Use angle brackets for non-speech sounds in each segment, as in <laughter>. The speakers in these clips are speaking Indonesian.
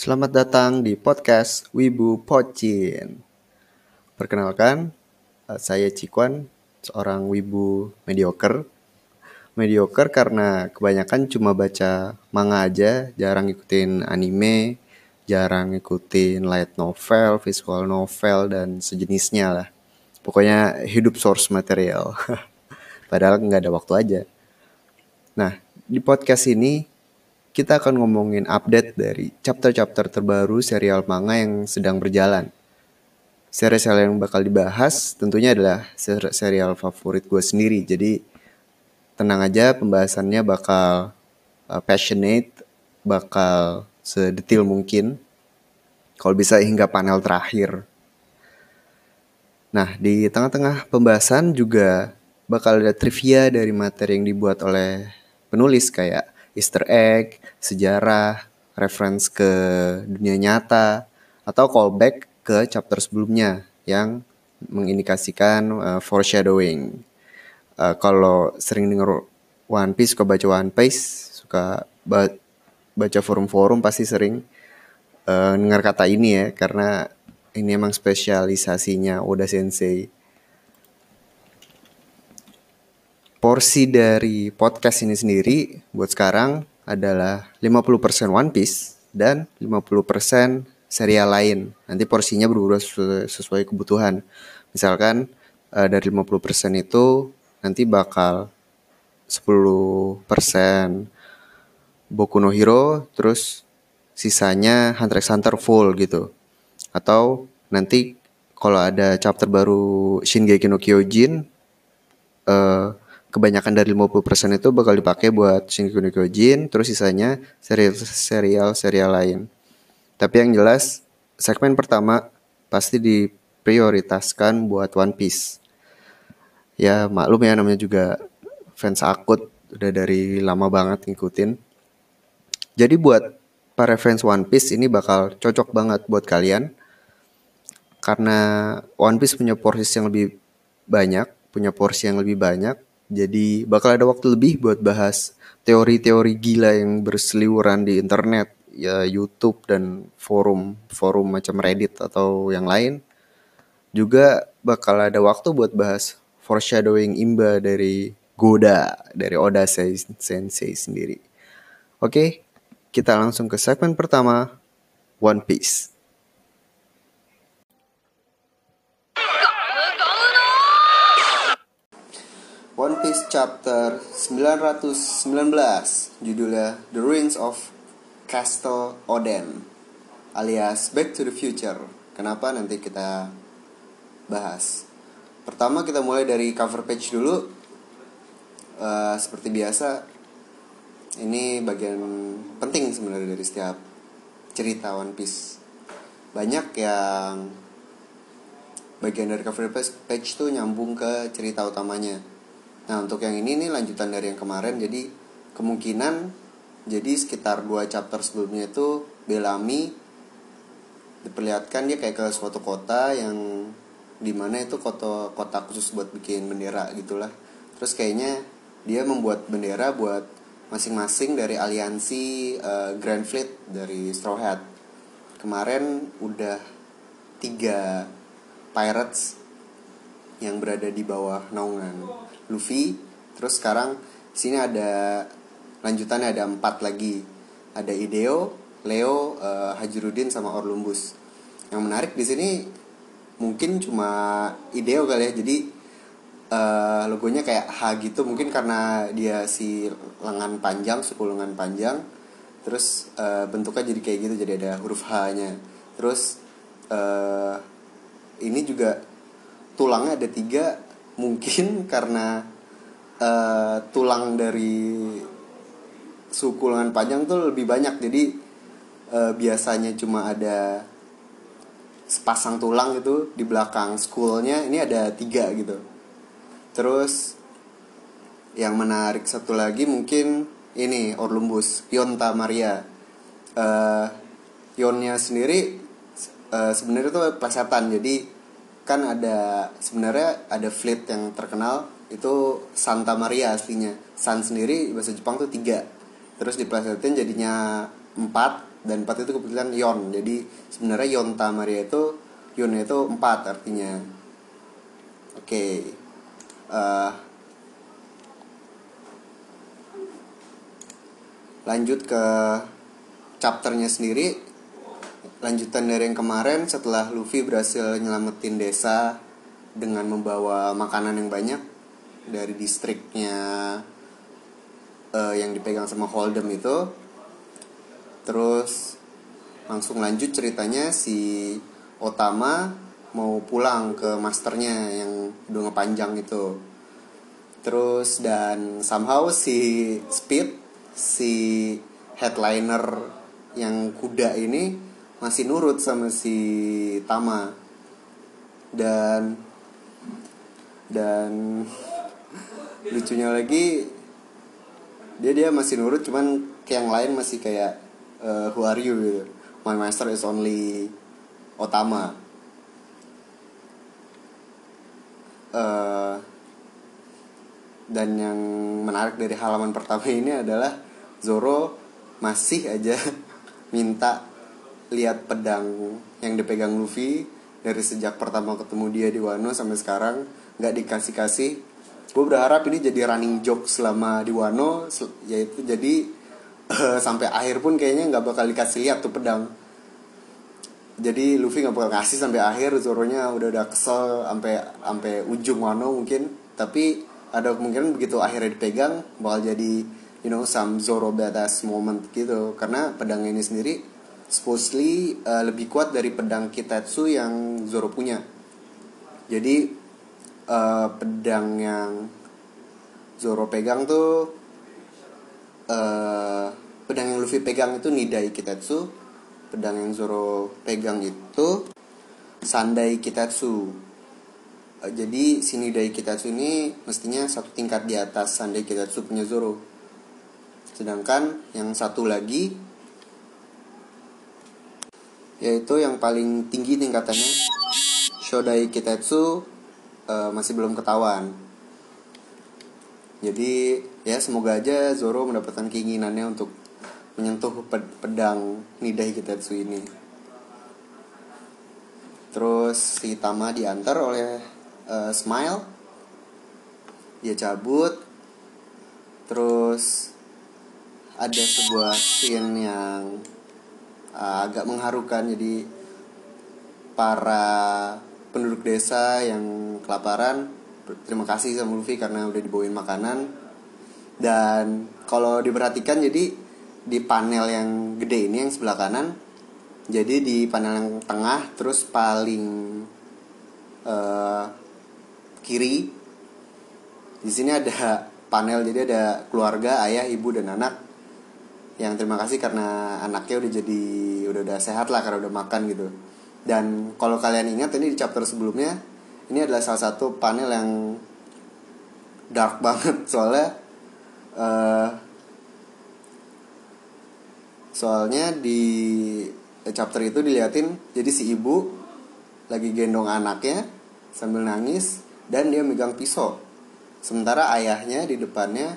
Selamat datang di podcast Wibu Pocin. Perkenalkan, eh, saya Cikwan, seorang wibu mediocre. Mediocre karena kebanyakan cuma baca manga aja, jarang ikutin anime, jarang ikutin light novel, visual novel, dan sejenisnya lah. Pokoknya hidup source material. <laughs> Padahal nggak ada waktu aja. Nah, di podcast ini kita akan ngomongin update dari chapter-chapter terbaru serial manga yang sedang berjalan. Serial yang bakal dibahas tentunya adalah ser serial favorit gue sendiri. Jadi tenang aja pembahasannya bakal uh, passionate, bakal sedetil mungkin. Kalau bisa hingga panel terakhir. Nah, di tengah-tengah pembahasan juga bakal ada trivia dari materi yang dibuat oleh penulis kayak easter egg, sejarah, reference ke dunia nyata, atau callback ke chapter sebelumnya yang mengindikasikan uh, foreshadowing. Uh, kalau sering denger One Piece, suka baca One Piece, suka ba baca forum-forum pasti sering uh, dengar kata ini ya, karena ini emang spesialisasinya Oda Sensei. Porsi dari podcast ini sendiri buat sekarang adalah 50% One Piece dan 50% serial lain. Nanti porsinya berubah sesuai, kebutuhan. Misalkan uh, dari 50% itu nanti bakal 10% Boku no Hero, terus sisanya Hunter x Hunter full gitu. Atau nanti kalau ada chapter baru Shingeki no Kyojin, uh, kebanyakan dari 50% itu bakal dipakai buat Shingeki no Kyojin, terus sisanya serial serial lain. Tapi yang jelas segmen pertama pasti diprioritaskan buat One Piece. Ya maklum ya namanya juga fans akut udah dari lama banget ngikutin. Jadi buat para fans One Piece ini bakal cocok banget buat kalian karena One Piece punya porsi yang lebih banyak, punya porsi yang lebih banyak jadi bakal ada waktu lebih buat bahas teori-teori gila yang berseliweran di internet, ya YouTube dan forum-forum macam Reddit atau yang lain. Juga bakal ada waktu buat bahas foreshadowing imba dari Goda, dari Oda Sensei sendiri. Oke, kita langsung ke segmen pertama, One Piece. One Piece chapter 919 judulnya The Ruins of Castle Oden alias Back to the Future. Kenapa nanti kita bahas. Pertama kita mulai dari cover page dulu. Uh, seperti biasa ini bagian penting sebenarnya dari setiap cerita One Piece. Banyak yang bagian dari cover page, tuh nyambung ke cerita utamanya Nah untuk yang ini nih lanjutan dari yang kemarin jadi kemungkinan jadi sekitar dua chapter sebelumnya itu Bellamy diperlihatkan dia kayak ke suatu kota yang di mana itu kota kota khusus buat bikin bendera gitulah. Terus kayaknya dia membuat bendera buat masing-masing dari aliansi uh, Grand Fleet dari Straw Hat. Kemarin udah tiga pirates yang berada di bawah naungan Luffy. Terus sekarang sini ada lanjutannya ada empat lagi. Ada Ideo Leo uh, Hajirudin sama Orlumbus. Yang menarik di sini mungkin cuma Ideo kali ya. Jadi uh, logonya kayak H gitu. Mungkin karena dia si lengan panjang suku lengan panjang. Terus uh, bentuknya jadi kayak gitu. Jadi ada huruf H nya terus uh, ini juga tulangnya ada tiga mungkin karena uh, tulang dari suku lengan panjang tuh lebih banyak. Jadi uh, biasanya cuma ada sepasang tulang itu di belakang schoolnya. Ini ada tiga gitu. Terus yang menarik satu lagi mungkin ini Orlumbus Pionta Maria. Uh, Pionnya sendiri uh, sebenarnya tuh plesetan jadi kan ada sebenarnya ada fleet yang terkenal itu Santa Maria aslinya. San sendiri bahasa Jepang tuh tiga. Terus diplesetin jadinya empat dan empat itu kebetulan Yon. Jadi sebenarnya Yonta Maria itu Yon itu empat artinya. Oke. Okay. uh, eh, lanjut ke chapternya sendiri lanjutan dari yang kemarin setelah Luffy berhasil nyelamatin desa dengan membawa makanan yang banyak dari distriknya uh, yang dipegang sama Holdem itu. Terus langsung lanjut ceritanya si Otama mau pulang ke masternya yang udah ngepanjang itu. Terus dan somehow si Speed si headliner yang kuda ini masih nurut sama si Tama. Dan dan lucunya lagi dia dia masih nurut cuman yang lain masih kayak uh, who are you gitu. My master is only Otama. Uh, dan yang menarik dari halaman pertama ini adalah Zoro masih aja <laughs> minta lihat pedang yang dipegang Luffy dari sejak pertama ketemu dia di Wano sampai sekarang nggak dikasih kasih gue berharap ini jadi running joke selama di Wano yaitu jadi uh, sampai akhir pun kayaknya nggak bakal dikasih lihat tuh pedang. Jadi Luffy nggak bakal kasih sampai akhir Zoro-nya udah udah kesel sampai sampai ujung Wano mungkin. Tapi ada kemungkinan begitu akhirnya dipegang bakal jadi you know some Zoro badass moment gitu. Karena pedang ini sendiri supposedly uh, lebih kuat dari pedang Kitetsu yang Zoro punya. Jadi uh, pedang yang Zoro pegang tuh uh, pedang yang Luffy pegang itu Nidai Kitetsu pedang yang Zoro pegang itu Sandai Kitetsu. Uh, jadi si Nidai Kitetsu ini mestinya satu tingkat di atas Sandai Kitetsu punya Zoro. Sedangkan yang satu lagi yaitu yang paling tinggi tingkatannya Shodai Kitetsu uh, masih belum ketahuan. Jadi ya semoga aja Zoro mendapatkan keinginannya untuk menyentuh pedang Nidai Kitetsu ini. Terus si Tama diantar oleh uh, Smile. Dia cabut. Terus ada sebuah scene yang uh, agak mengharukan. Jadi para penduduk desa yang kelaparan terima kasih sama Luffy karena udah dibawain makanan. Dan kalau diperhatikan jadi di panel yang gede ini yang sebelah kanan jadi di panel yang tengah terus paling uh, kiri di sini ada panel. Jadi ada keluarga ayah ibu dan anak yang terima kasih karena anaknya udah jadi udah udah sehat lah karena udah makan gitu. Dan kalau kalian ingat ini di chapter sebelumnya ini adalah salah satu panel yang dark <laughs> banget. Soalnya uh, soalnya di chapter itu diliatin jadi si ibu lagi gendong anaknya sambil nangis dan dia megang pisau. Sementara ayahnya di depannya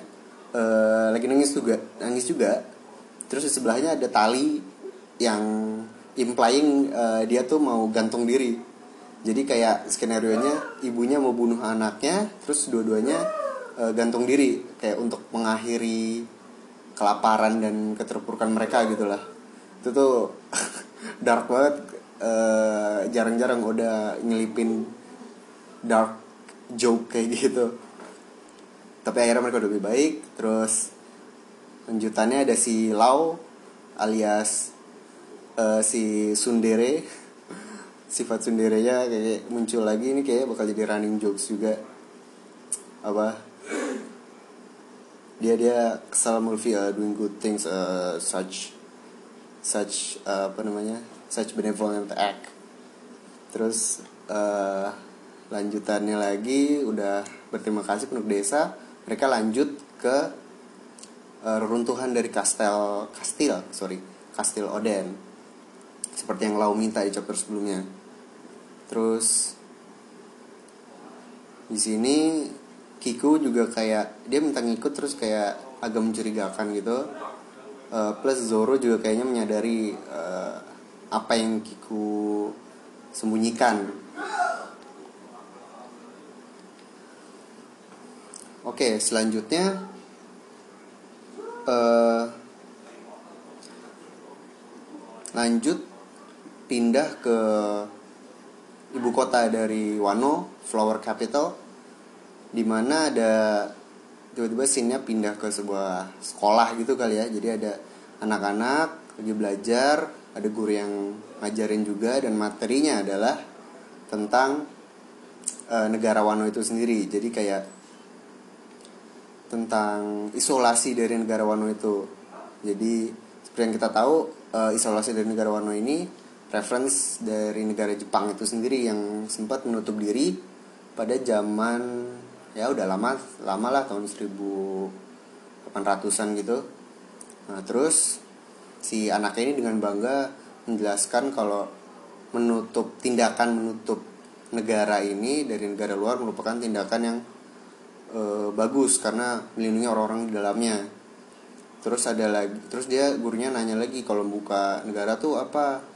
uh, lagi nangis juga nangis juga terus di sebelahnya ada tali yang implying uh, dia tuh mau gantung diri. Jadi kayak skenario nya ibunya mau bunuh anaknya terus dua-duanya uh, gantung diri. Kayak untuk mengakhiri kelaparan dan keterpurukan mereka gitulah itu tuh <laughs> dark banget. Uh, jarang-jarang udah nyelipin dark joke kayak gitu. Tapi akhirnya mereka udah lebih baik terus lanjutannya ada si Lau alias uh, si Sundere. Sifat Sunderenya kayak muncul lagi ini kayak bakal jadi running jokes juga. Apa? Dia dia kesal Mulvi uh, doing good things uh, such such uh, apa namanya such benevolent act. Terus uh, lanjutannya lagi udah berterima kasih penduduk desa. Mereka lanjut ke uh, reruntuhan dari kastel kastil sorry kastil Oden. Seperti yang Lau minta di chapter sebelumnya. Terus di sini Kiku juga kayak dia minta ngikut terus kayak agak mencurigakan gitu. Uh, plus Zoro juga kayaknya menyadari uh, apa yang Kiku sembunyikan. Oke selanjutnya uh, lanjut pindah ke ibu kota dari Wano, Flower Capital, di mana ada tiba-tiba scene-nya pindah ke sebuah sekolah gitu kali ya. Jadi ada anak-anak lagi belajar, ada guru yang ngajarin juga dan materinya adalah tentang e, negara Wano itu sendiri. Jadi kayak tentang isolasi dari negara Wano itu. Jadi seperti yang kita tahu e, isolasi dari negara Wano ini reference dari negara Jepang itu sendiri yang sempat menutup diri pada zaman ya udah lama lama lah tahun 1800-an gitu. Nah, terus si anak ini dengan bangga menjelaskan kalau menutup tindakan menutup negara ini dari negara luar merupakan tindakan yang e, bagus karena melindungi orang-orang di dalamnya. Terus ada lagi, terus dia gurunya nanya lagi kalau buka negara tuh apa?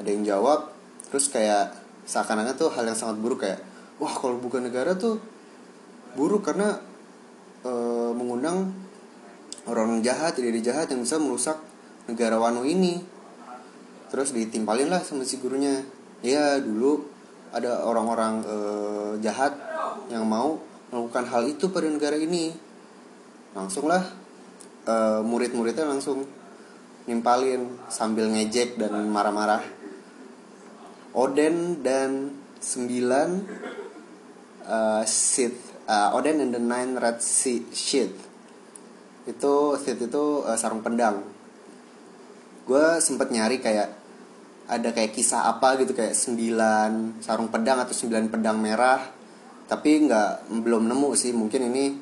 ada yang jawab terus kayak seakan-akan tuh hal yang sangat buruk kayak wah kalau bukan negara tuh buruk karena e, mengundang orang jahat jadi jahat yang bisa merusak negara Wano ini terus ditimpalin lah sama si gurunya ya dulu ada orang-orang e, jahat yang mau melakukan hal itu pada negara ini. Langsunglah e, murid-muridnya langsung nimpalin sambil ngejek dan marah-marah. Oden dan 9 uh, Sith uh, Oden and the Nine Red Sheath. Itu Sith itu uh, sarung pedang gue sempet nyari kayak ada kayak kisah apa gitu kayak 9 sarung pedang atau 9 pedang merah tapi nggak belum nemu sih. Mungkin ini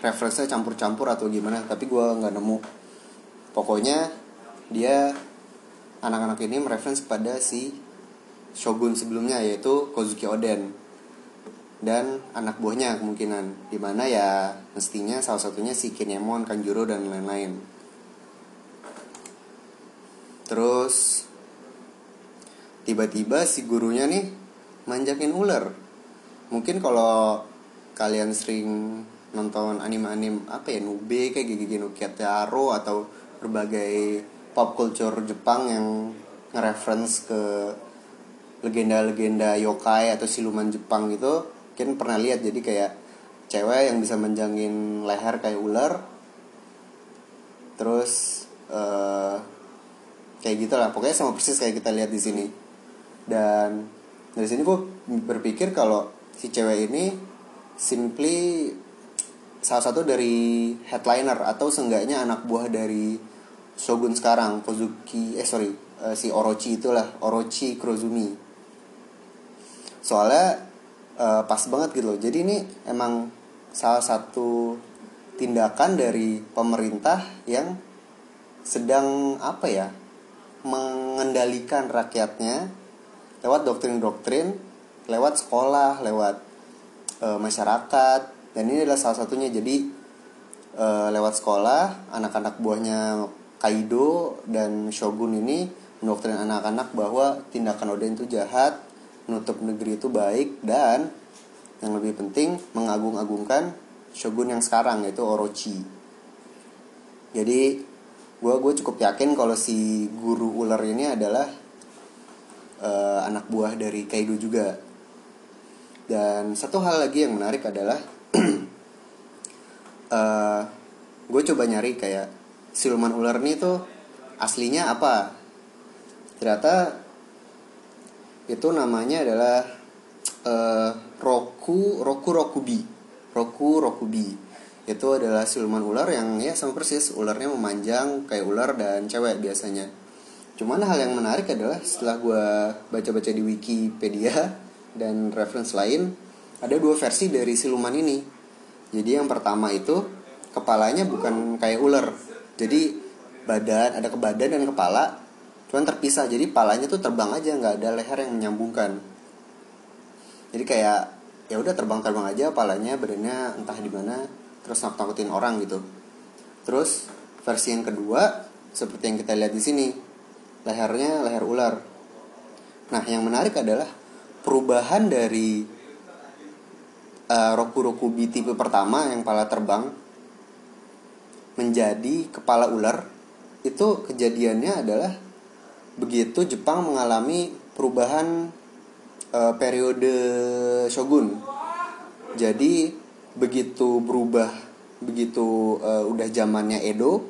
referensinya campur-campur atau gimana tapi gue nggak nemu. Pokoknya dia anak-anak ini mereference pada si shogun sebelumnya yaitu Kozuki Oden. Dan anak buahnya kemungkinan. Di mana ya mestinya salah satunya si Kinemon, Kanjuro dan lain-lain. Terus tiba-tiba si gurunya nih manjakin ular mungkin kalau kalian sering nonton anime-anime apa ya Nube kayak Gigi no Kyataro atau berbagai pop culture Jepang yang nge-reference ke legenda-legenda yokai atau siluman Jepang gitu mungkin pernah lihat. Jadi kayak cewek yang bisa menjangin leher kayak ular terus uh, kayak gitu lah pokoknya sama persis kayak kita lihat di sini. Dan dari sini gue berpikir kalau si cewek ini simply salah satu dari headliner atau seenggaknya anak buah dari Shogun sekarang Kozuki eh sorry uh, si Orochi itulah Orochi Kurozumi. Soalnya uh, pas banget gitu loh. Jadi ini emang salah satu tindakan dari pemerintah yang sedang apa ya mengendalikan rakyatnya lewat doktrin-doktrin lewat sekolah lewat e, masyarakat dan ini adalah salah satunya jadi e, lewat sekolah anak-anak buahnya Kaido dan Shogun ini mendoktrin anak-anak bahwa tindakan Oden itu jahat menutup negeri itu baik dan yang lebih penting mengagung-agungkan shogun yang sekarang yaitu Orochi. Jadi gue gue cukup yakin kalau si guru ular ini adalah uh, anak buah dari Kaido juga. Dan satu hal lagi yang menarik adalah <clears throat> uh, gue coba nyari kayak siluman ular ini tuh aslinya apa. Ternyata itu namanya adalah uh, Roku Roku Rokubi. Roku Rokubi. Itu adalah siluman ular yang ya sama persis ularnya memanjang kayak ular dan cewek biasanya. Cuman hal yang menarik adalah setelah gue baca-baca di Wikipedia dan reference lain ada dua versi dari siluman ini. Jadi yang pertama itu kepalanya bukan kayak ular. Jadi badan ada ke badan dan kepala cuman terpisah. Jadi palanya tuh terbang aja nggak ada leher yang menyambungkan. Jadi kayak ya udah terbang-terbang aja palanya badannya entah di mana terus nakut-nakutin orang gitu. Terus versi yang kedua seperti yang kita lihat di sini lehernya leher ular. Nah yang menarik adalah perubahan dari uh, Roku Rokubi tipe pertama yang pala terbang menjadi kepala ular itu kejadiannya adalah begitu Jepang mengalami perubahan uh, periode shogun. Jadi begitu berubah, begitu uh, udah zamannya Edo,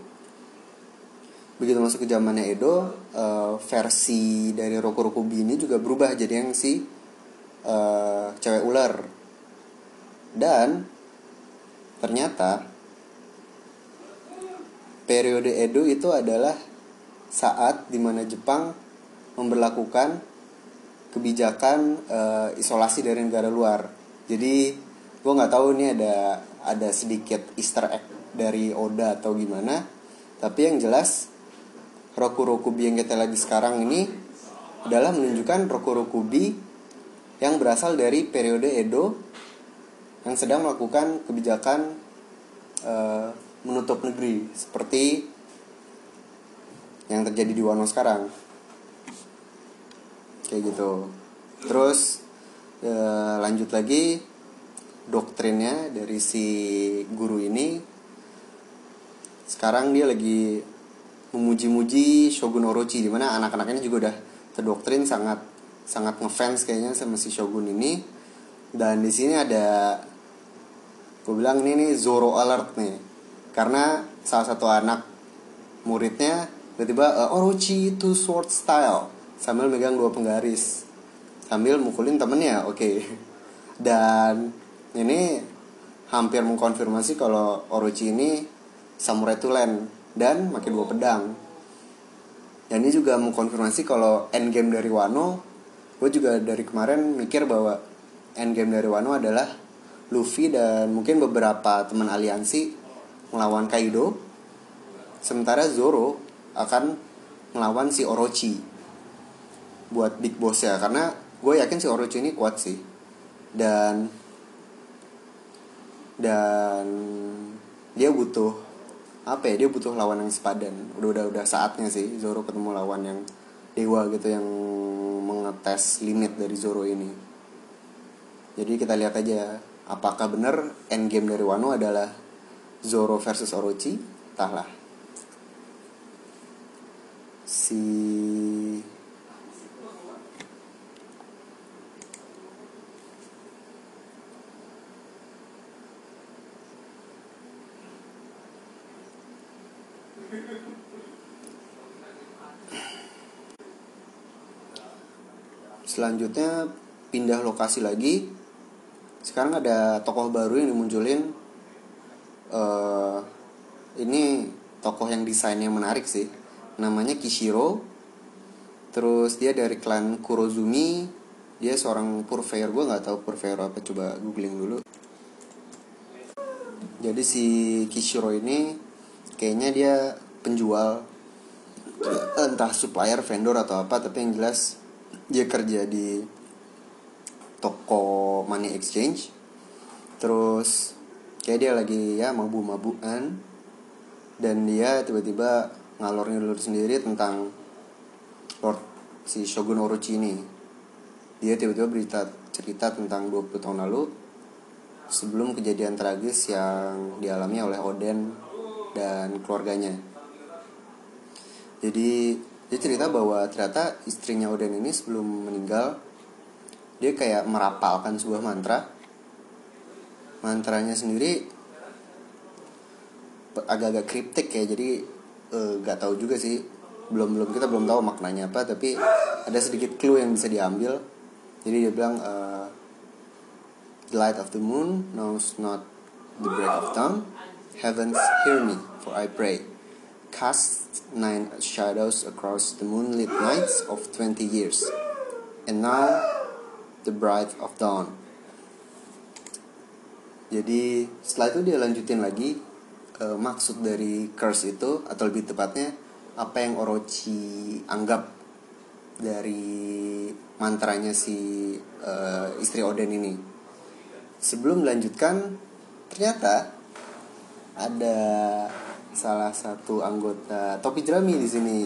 begitu masuk ke zamannya Edo, uh, versi dari Roku ini juga berubah jadi yang si uh, cewek ular. Dan ternyata periode Edo itu adalah saat di mana Jepang memperlakukan kebijakan uh, isolasi dari negara luar. Jadi gue nggak tahu ini ada ada sedikit Easter egg dari Oda atau gimana. Tapi yang jelas Roku Rokubi yang kita lagi sekarang ini adalah menunjukkan Roku Rokubi yang berasal dari periode Edo yang sedang melakukan kebijakan uh, menutup negeri seperti yang terjadi di Wano sekarang. Kayak gitu. Terus e, lanjut lagi doktrinnya dari si guru ini. Sekarang dia lagi memuji-muji Shogun Orochi di mana anak-anaknya juga udah terdoktrin sangat sangat ngefans kayaknya sama si Shogun ini. Dan di sini ada gue bilang ini nih Zoro alert nih. Karena salah satu anak muridnya tiba-tiba uh, Orochi itu sword style. Sambil megang dua penggaris. Sambil mukulin temennya oke. Okay. <laughs> dan ini hampir mengkonfirmasi kalau Orochi ini samurai tulen dan pakai dua pedang. Dan ini juga mengkonfirmasi kalau endgame dari Wano gue juga dari kemarin mikir bahwa endgame dari Wano adalah Luffy dan mungkin beberapa teman aliansi melawan Kaido. Sementara Zoro akan melawan si Orochi buat big boss ya karena gue yakin si Orochi ini kuat sih. Dan dan dia butuh apa ya dia butuh lawan yang sepadan. Udah udah udah saatnya sih Zoro ketemu lawan yang dewa gitu yang mengetes limit dari Zoro ini. Jadi kita lihat aja apakah benar endgame dari Wano adalah Zoro versus Orochi? Entahlah. Si selanjutnya pindah lokasi lagi. Sekarang ada tokoh baru yang dimunculin. Uh, ini tokoh yang desainnya menarik sih. Namanya Kishiro. Terus dia dari klan Kurozumi. Dia seorang purveyor. Gue nggak tahu purveyor apa. Coba googling dulu. Jadi si Kishiro ini kayaknya dia penjual entah supplier vendor atau apa tapi yang jelas dia kerja di toko money exchange. Terus kayak dia lagi ya mabuk-mabukan. Dan dia tiba-tiba ngalor dulu sendiri tentang Lord si Shogun Orochi ini. Dia tiba-tiba berita cerita tentang 20 tahun lalu sebelum kejadian tragis yang dialami oleh Oden dan keluarganya. Jadi dia cerita bahwa ternyata istrinya Oden ini sebelum meninggal dia kayak merapalkan sebuah mantra. Mantranya sendiri agak-agak kriptik ya jadi nggak uh, tahu juga sih. Belum belum kita belum tahu maknanya apa tapi ada sedikit clue yang bisa diambil. Jadi dia bilang uh, the light of the moon knows not the break of dawn. Heavens hear me for I pray. Cast nine shadows across the moonlit nights of 20 years and now the bright of dawn jadi setelah itu dia lanjutin lagi uh, maksud dari curse itu atau lebih tepatnya apa yang Orochi anggap dari mantranya si uh, istri Oden ini. Sebelum melanjutkan, ternyata ada salah satu anggota topi jerami di sini.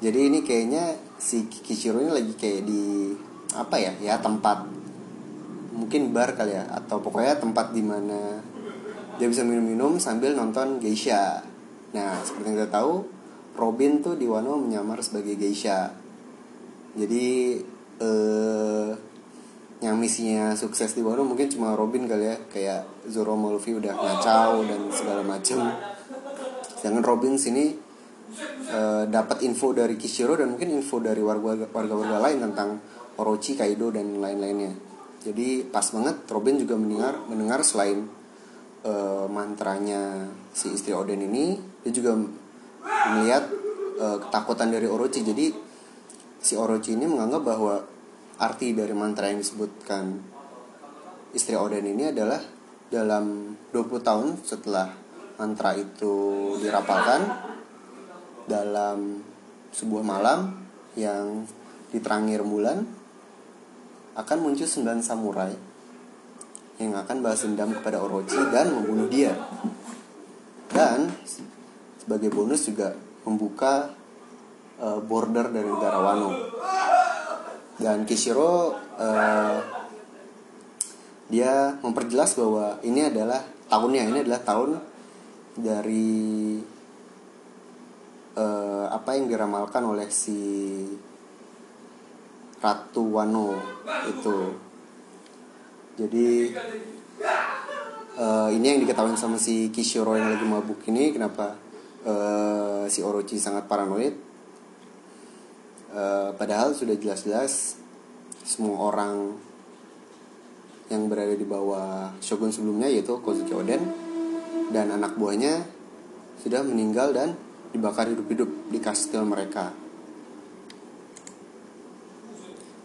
Jadi ini kayaknya si Kishiro ini lagi kayak di apa ya ya tempat mungkin bar kali ya atau pokoknya tempat di mana dia bisa minum-minum sambil nonton geisha. Nah seperti yang kita tahu Robin tuh di Wano menyamar sebagai geisha. Jadi eh yang misinya sukses di Wano mungkin cuma Robin kali ya kayak Zoro Luffy udah ngacau dan segala macem sedangkan Robin sini uh, dapat info dari Kishiro dan mungkin info dari warga warga-warga lain tentang Orochi, Kaido dan lain-lainnya. Jadi pas banget Robin juga mendengar mendengar selain uh, mantranya si istri Oden ini, dia juga melihat uh, ketakutan dari Orochi. Jadi si Orochi ini menganggap bahwa arti dari mantra yang disebutkan istri Oden ini adalah dalam 20 tahun setelah mantra itu dirapalkan dalam sebuah malam yang diterangi rembulan akan muncul sembilan samurai yang akan balas dendam kepada Orochi dan membunuh dia. Dan sebagai bonus juga membuka uh, border dari negara Wano. Dan Kishiro uh, dia memperjelas bahwa ini adalah tahunnya, ini adalah tahun dari uh, apa yang diramalkan oleh si Ratu Wano itu. Jadi uh, ini yang diketahui sama si Kishiro yang lagi mabuk ini kenapa uh, si Orochi sangat paranoid. Uh, padahal sudah jelas-jelas semua orang yang berada di bawah shogun sebelumnya yaitu Kozuki Oden dan anak buahnya sudah meninggal dan dibakar hidup-hidup di kastil mereka.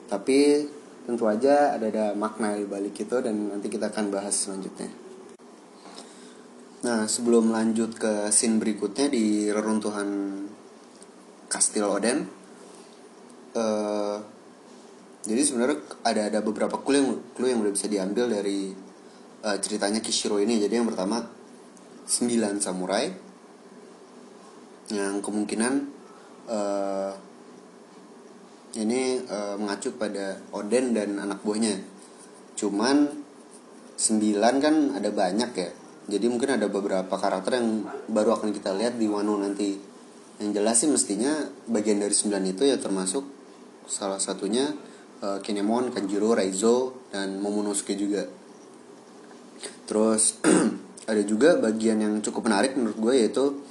Tapi tentu aja ada ada makna di balik itu dan nanti kita akan bahas selanjutnya. Nah, sebelum lanjut ke scene berikutnya di reruntuhan Kastil Oden, uh, jadi sebenarnya ada ada beberapa clue yang clue yang udah bisa diambil dari uh, ceritanya Kishiro ini. Jadi yang pertama, 9 samurai yang kemungkinan uh, ini uh, mengacu pada Oden dan anak buahnya. Cuman sembilan kan ada banyak ya. Jadi mungkin ada beberapa karakter yang baru akan kita lihat di Wano nanti. Yang jelas sih mestinya bagian dari sembilan itu ya termasuk salah satunya uh, Kinemon, Kanjuro, Raizo dan Momonosuke juga. Terus <clears throat> ada juga bagian yang cukup menarik menurut gue yaitu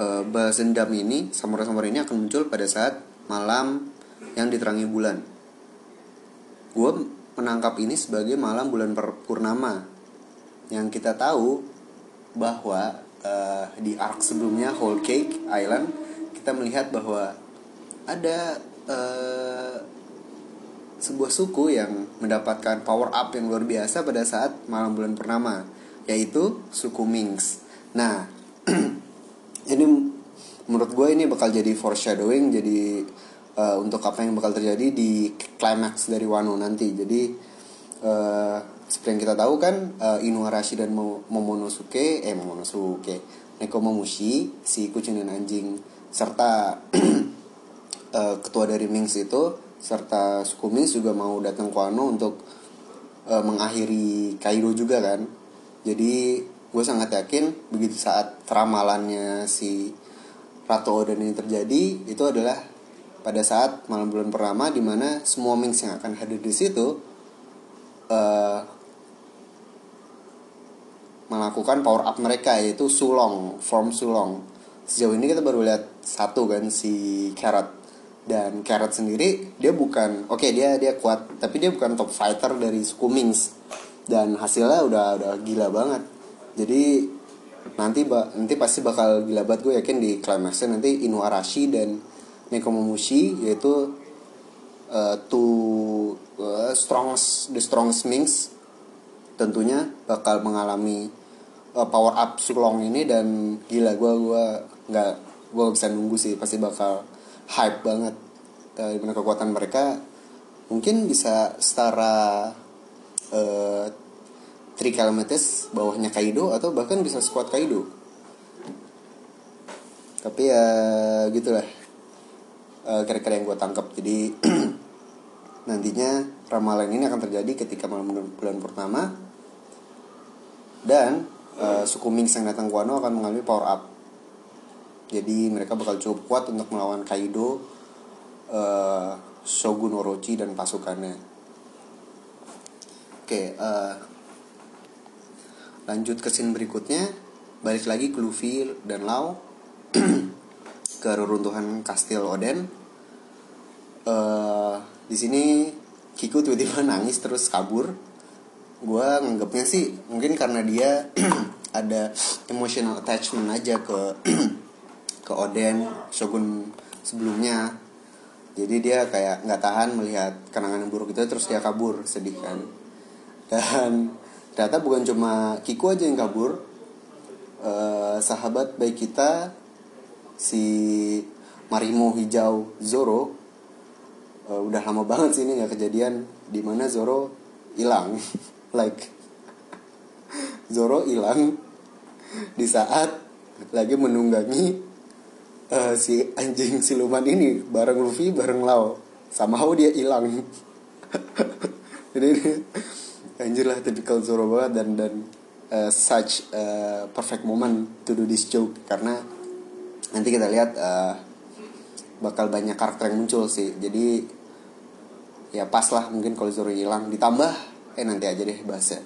uh, balas dendam ini samurai-samurai ini akan muncul pada saat malam yang diterangi bulan. Gue menangkap ini sebagai malam bulan purnama yang kita tahu bahwa uh, di arc sebelumnya Whole Cake Island kita melihat bahwa ada uh, sebuah suku yang mendapatkan power up yang luar biasa pada saat malam bulan purnama yaitu suku Mings. Nah, <clears throat> ini menurut gue ini bakal jadi foreshadowing jadi uh, untuk apa yang bakal terjadi di climax dari Wano nanti. Jadi uh, seperti yang kita tahu kan uh, Inuarashi dan Momonosuke eh Momonosuke Nekomamushi si kucing dan anjing serta uh, <clears throat> ketua dari Mings itu serta suku Mings juga mau datang ke Wano untuk mengakhiri Kaido juga kan. Jadi gue sangat yakin begitu saat ramalannya si Ratu Oden ini terjadi itu adalah pada saat malam bulan pertama di mana semua Mings yang akan hadir di situ uh, melakukan power up mereka yaitu Sulong, form Sulong. Sejauh ini kita baru lihat satu kan si Carrot dan Carrot sendiri dia bukan oke okay, dia dia kuat tapi dia bukan top fighter dari suku Mings dan hasilnya udah udah gila banget. Jadi nanti nanti pasti bakal gila banget gue yakin di climaxnya. Nanti Inuarashi dan Nekomamushi yaitu uh, two uh, strongest the strongest Minx tentunya bakal mengalami uh, power up Sulong ini. Dan gila gue gue nggak gue bisa nunggu sih. Pasti bakal hype banget uh, kekuatan mereka. Mungkin bisa setara uh, 3 kilometers bawahnya Kaido atau bahkan bisa squad Kaido. Tapi ya gitulah. Uh, kira-kira yang gue tangkap. Jadi <clears throat> nantinya ramalan ini akan terjadi ketika malam bulan pertama. Dan uh, suku Ming yang datang ke Wano akan mengalami power up. Jadi mereka bakal cukup kuat untuk melawan Kaido Shogun Orochi dan pasukannya oke uh, lanjut ke scene berikutnya. Balik lagi ke Luffy dan Lau <clears throat> ke reruntuhan kastil Oden uh, di sini Kiku tiba-tiba <laughs> nangis terus kabur. Gue nganggapnya sih mungkin karena dia <clears throat> ada emotional attachment aja ke <clears throat> ke Oden Shogun sebelumnya. Jadi dia kayak nggak tahan melihat kenangan yang buruk itu terus dia kabur sedih kan dan ternyata bukan cuma Kiku aja yang kabur. Uh, sahabat baik kita si Marimo hijau Zoro uh, udah lama banget sih ini nggak kejadian di mana Zoro hilang. <laughs> Like Zoro hilang di saat lagi menunggangi uh, si anjing siluman ini bareng Luffy bareng Lau sama dia hilang. <laughs> Jadi ini anjir lah typical Zoro banget dan dan uh, such uh, perfect moment to do this joke. Karena nanti kita lihat uh, bakal banyak karakter yang muncul sih. Jadi ya pas lah mungkin kalau Zoro hilang. Ditambah eh nanti aja deh bahasnya.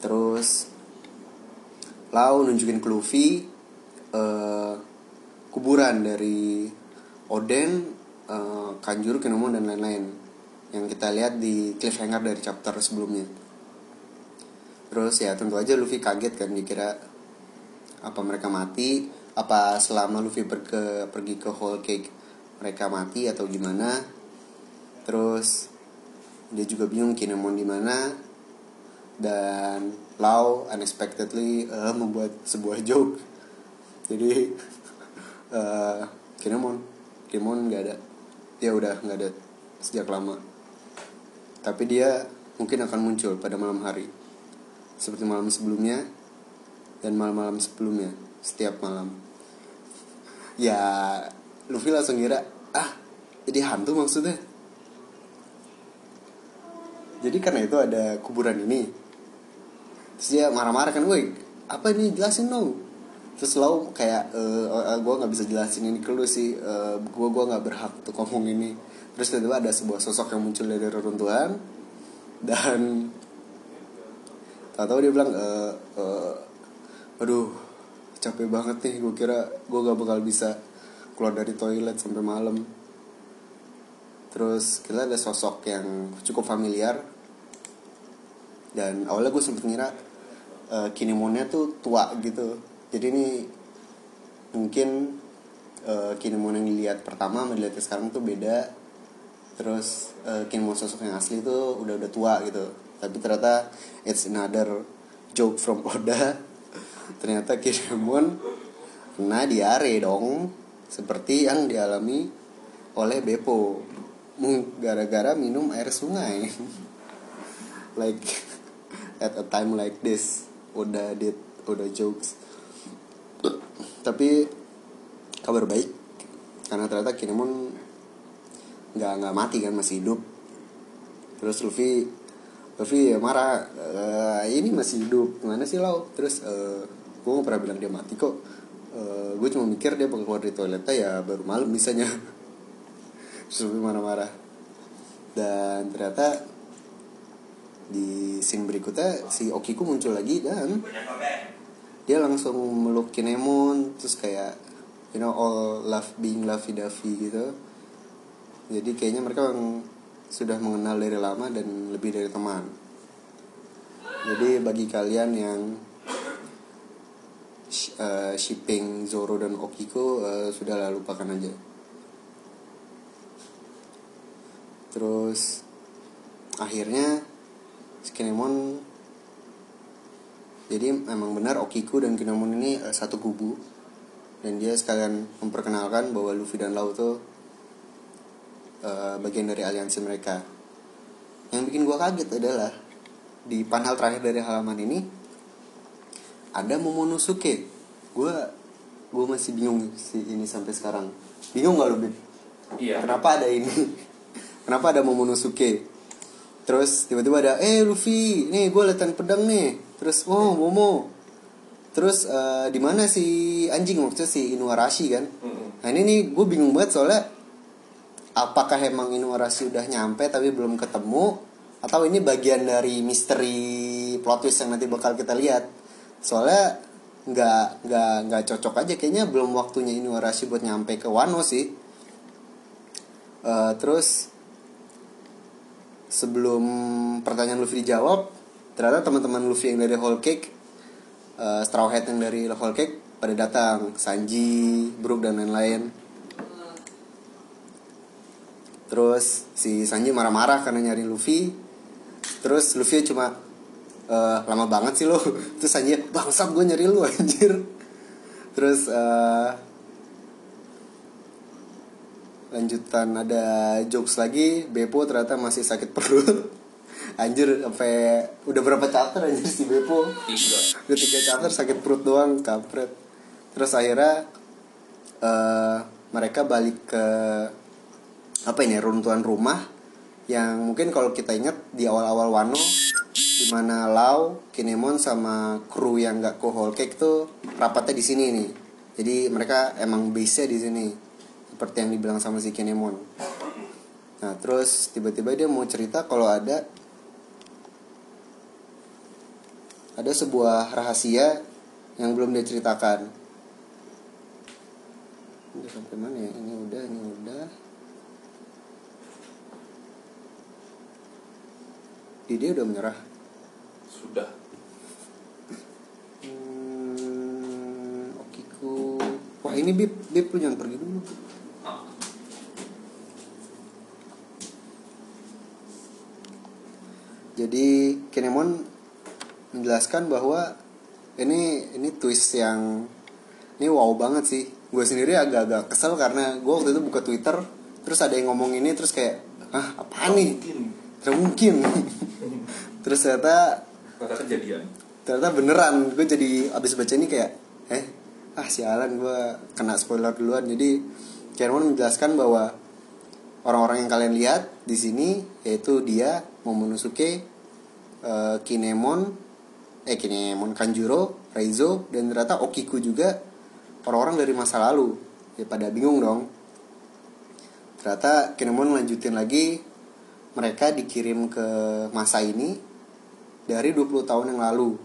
Terus Lau nunjukin ke Luffy uh, kuburan dari Oden, uh, Kanjuro, Kinemon dan lain-lain. Yang kita lihat di cliffhanger dari chapter sebelumnya. Terus ya tentu aja Luffy kaget kan dikira apa mereka mati, apa selama Luffy pergi, pergi ke Whole Cake mereka mati atau gimana. Terus dia juga bingung Kinemon di mana dan Lau unexpectedly uh, membuat sebuah joke. Jadi uh, <laughs> Kinemon Kinemon nggak ada dia udah nggak ada sejak lama tapi dia mungkin akan muncul pada malam hari seperti malam sebelumnya dan malam-malam sebelumnya setiap malam. Ya Luffy langsung ngira ah jadi hantu maksudnya? Jadi karena itu ada kuburan ini. Terus dia marah-marah kan woi apa ini? Jelasin dong. Terus lo kayak uh, gue nggak bisa jelasin ini ke lu sih uh, gue gue nggak berhak untuk ngomong ini. Terus tiba-tiba ada sebuah sosok yang muncul dari reruntuhan dan tahu-tahu dia bilang uh, uh, aduh capek banget nih gue kira gue gak bakal bisa keluar dari toilet sampai malam. Terus kita ada sosok yang cukup familiar. Dan awalnya gue sempet ngira uh, Kinemonnya tuh tua gitu. Jadi ini mungkin uh, Kinemon yang dilihat pertama sama dilihat sekarang tuh beda. Terus uh, Kinemon sosok yang asli tuh udah udah tua gitu tapi ternyata it's another joke from Oda. Ternyata Kinemon kena diare dong seperti yang dialami oleh Beppo. Gara-gara minum air sungai. <laughs> Like at a time like this Oda did Oda jokes. Tapi kabar baik karena ternyata Kinemon nggak nggak mati kan masih hidup. Terus Luffy Luffy ya marah. E, ini masih hidup. Gimana sih lo terus e, eh, gue gak pernah bilang dia mati kok. E, eh, gue cuma mikir dia bakal keluar dari toiletnya ya baru malam misalnya. <laughs> Terus marah-marah. Dan ternyata di scene berikutnya si Okiku muncul lagi dan dia langsung meluk Kinemon. Terus kayak you know all love being lovey dovey gitu. Jadi kayaknya mereka sudah mengenal dari lama dan lebih dari teman. Jadi bagi kalian yang uh, shipping Zoro dan Okiko uh, sudah lah lupakan aja. Terus akhirnya Kinemon jadi memang benar Okiku dan Kinemon ini uh, satu kubu. Dan dia sekalian memperkenalkan bahwa Luffy dan Lau uh, bagian dari aliansi mereka. Yang bikin gue kaget adalah di panel terakhir dari halaman ini ada Momonosuke gue gue masih bingung sih ini sampai sekarang. Bingung gak lo Bib? Iya. kenapa ada ini? <laughs> Kenapa ada Momonosuke terus tiba-tiba ada eh Luffy nih gue latihan pedang nih. Terus oh Momo. Terus eh, di mana si anjing? Maksudnya si Inuarashi kan? Nah ini nih gue bingung banget soalnya apakah emang Inuarashi udah nyampe tapi belum ketemu atau ini bagian dari misteri plot twist yang nanti bakal kita lihat. Soalnya nggak nggak nggak cocok aja. Kayaknya belum waktunya Inuarashi buat nyampe ke Wano sih. Eh, terus sebelum pertanyaan Luffy dijawab ternyata teman-teman Luffy yang dari Whole Cake eh, Straw Hat yang dari Whole Cake pada datang. Sanji, Brook dan lain-lain terus si Sanji marah-marah karena nyari Luffy. Terus Luffy cuma eh, lama banget sih lo <laughs> terus Sanji bangsat gue nyari lu anjir. Terus eh, lanjutan ada jokes lagi. Beppo ternyata masih sakit perut. <laughs> Anjir sampai udah berapa chapter anjir si Beppo? Tiga. udah tiga chapter sakit perut doang kampret. Terus akhirnya eh mereka balik ke apa ini runtuhan rumah yang mungkin kalau kita ingat di awal-awal Wano di mana Lau, Kinemon sama kru yang nggak ke Whole Cake tuh rapatnya di sini nih. Jadi mereka emang base-nya di sini. Seperti yang dibilang sama si Kinemon. Nah, terus tiba-tiba dia mau cerita kalau ada ada sebuah rahasia yang belum dia ceritakan. Udah sampai mana ya? Ini udah, ini udah. Didi udah menyerah. Sudah. Hmm, Okiku. Wah ini Bib, Bib lu jangan pergi dulu. Ah. Jadi Kinemon menjelaskan bahwa ini ini twist yang ini wow banget sih. Gue sendiri agak-agak kesel karena gue waktu itu buka Twitter terus ada yang ngomong ini terus kayak ah apaan nih? Mungkin. Tidak mungkin. <laughs> terus ternyata Kata kejadian. ternyata beneran gue jadi abis baca ini kayak eh ah sialan gue kena spoiler duluan. Jadi Kinemon menjelaskan bahwa orang-orang yang kalian lihat di sini yaitu dia Momonosuke eh, Kinemon eh Kinemon Kanjuro Reizo dan ternyata Okiku juga orang-orang dari masa lalu. Ya pada bingung dong. Ternyata Kinemon lanjutin lagi mereka dikirim ke masa ini dari 20 tahun yang lalu.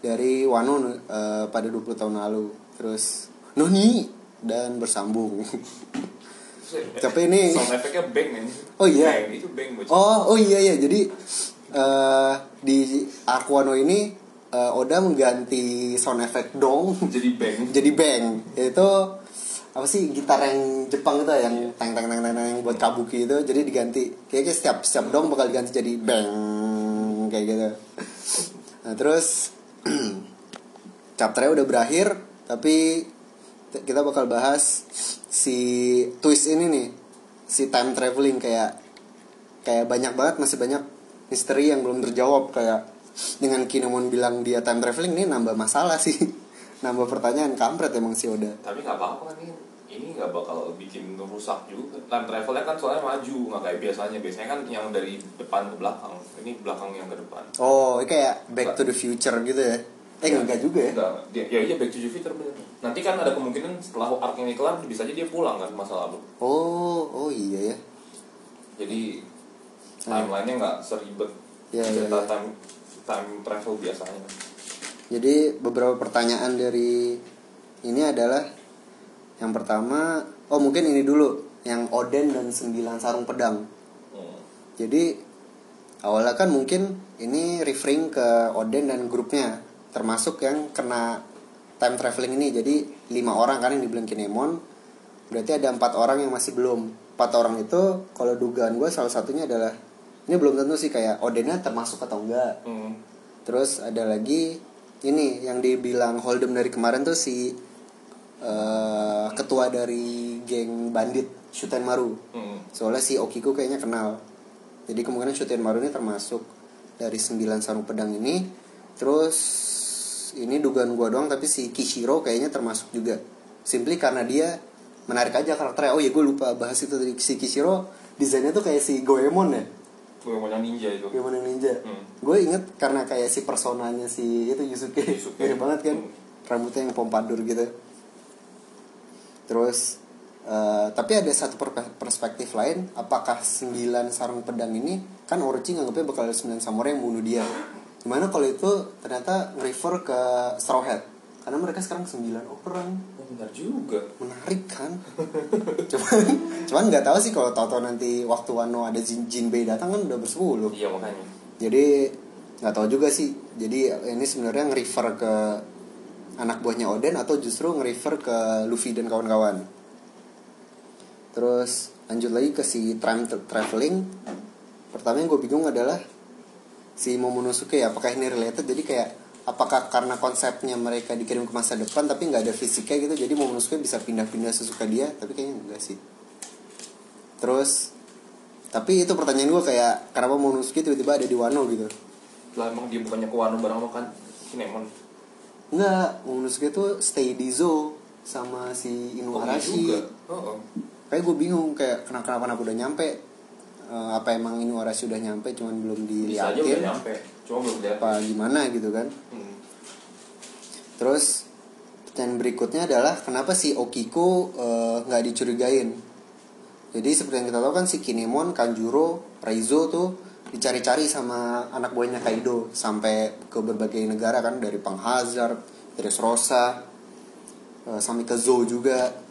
Dari Wano eh, pada 20 tahun lalu. Terus Noni dan bersambung. <laughs> Tapi ini- sound efeknya bang men. Oh iya. Bang, itu bang bocah. oh oh iya iya. Jadi eh, di Aquano ini eh, Oda mengganti sound effect dong. Jadi bang. <laughs> jadi bang. Yaitu apa sih gitar yang Jepang itu yang tang tang tang tang tang yang buat kabuki itu. Jadi diganti. Kayaknya setiap setiap dong bakal diganti jadi bang kayak gitu. Nah terus <clears throat> chapternya udah berakhir tapi kita bakal bahas si twist ini nih si time traveling kayak kayak banyak banget masih banyak misteri yang belum terjawab. Kayak dengan Kinemon bilang dia time traveling ini nambah masalah sih. <laughs> Nambah pertanyaan kampret emang si Oda Tapi nggak apa-apa kan. Ini nggak bakal bikin rusak juga. Time travelnya kan soalnya maju nggak kayak biasanya. Biasanya kan yang dari depan ke belakang. Ini belakang yang ke depan. oh kayak Back to the Future gitu ya eh enggak juga ya Enggak, dia, ya iya back to the future bener. Nanti kan ada kemungkinan setelah arc ini kelar bisa aja dia pulang kan masa lalu. oh oh iya ya Jadi timelinenya nggak seribet Ya, ya, cerita ya. time time travel biasanya. Jadi beberapa pertanyaan dari ini adalah yang pertama, oh mungkin ini dulu yang Oden dan sembilan sarung pedang. Hmm. Jadi awalnya kan mungkin ini referring ke Oden dan grupnya, termasuk yang kena time traveling ini. Jadi lima orang kan yang dibilang Kinemon, berarti ada empat orang yang masih belum. Empat orang itu kalau dugaan gue salah satunya adalah ini belum tentu sih kayak Odennya termasuk atau enggak. Hmm. Terus ada lagi ini yang dibilang Holdem dari kemarin tuh si eh, ketua dari geng bandit Shutenmaru. Hmm. Soalnya si Okiku kayaknya kenal. Jadi kemungkinan Shutenmaru ini termasuk dari sembilan sarung pedang ini. Terus ini dugaan gua doang tapi si Kishiro kayaknya termasuk juga simply karena dia menarik aja karakternya oh ya gue lupa bahas itu tadi si Kishiro desainnya tuh kayak si Goemon ya gue mau yang ninja itu Goemon yang ninja Hmm. gue inget karena kayak si personanya si itu Yusuke, Yusuke. mirip banget kan Hmm. rambutnya yang pompadur gitu terus eh, tapi ada satu per- perspektif lain apakah sembilan sarung pedang ini kan Orochi nganggapnya bakal ada sembilan samurai yang bunuh dia. Gimana kalau itu ternyata refer ke Straw Hat karena mereka sekarang sembilan orang. Oh, benar juga. Menarik kan? <laughs> Cuman cuman nggak tahu sih kalau tahu-tahu nanti waktu Wano ada Jin Jinbei datang kan udah bersepuluh. Iya makanya. Jadi nggak tahu juga sih. Jadi ini sebenarnya nge-refer ke anak buahnya Oden atau justru nge-refer ke Luffy dan kawan-kawan. Terus lanjut lagi ke si time tra- traveling. Pertama yang gue bingung adalah si Momonosuke ya apakah ini related? Jadi kayak apakah karena konsepnya mereka dikirim ke masa depan tapi nggak ada fisiknya gitu jadi Momonosuke bisa pindah-pindah sesuka dia? Tapi kayaknya enggak sih. Terus tapi itu pertanyaan gue kayak kenapa Momonosuke tiba-tiba ada di Wano gitu? Lah emang dia bukannya ke Wano bareng lo kan Enggak, Momonosuke tuh stay di zoo sama si Oh, iya Inuarashi. oh, oh. Kayak gue bingung kayak kenapa kenapa kenapa udah nyampe. Eh, apa emang Inuarashi udah nyampe cuman belum bisa aja udah nyampe cuma belum lihat apa gimana gitu kan. hmm. Terus pertanyaan berikutnya adalah kenapa si Okiko eh, nggak dicurigain? Jadi seperti yang kita tahu kan si Kinemon, Kanjuro, Reizo tuh dicari-cari sama anak buahnya Kaido sampai ke berbagai negara kan dari Pang Hazard, dari Rosa, eh, sampai ke Zou juga.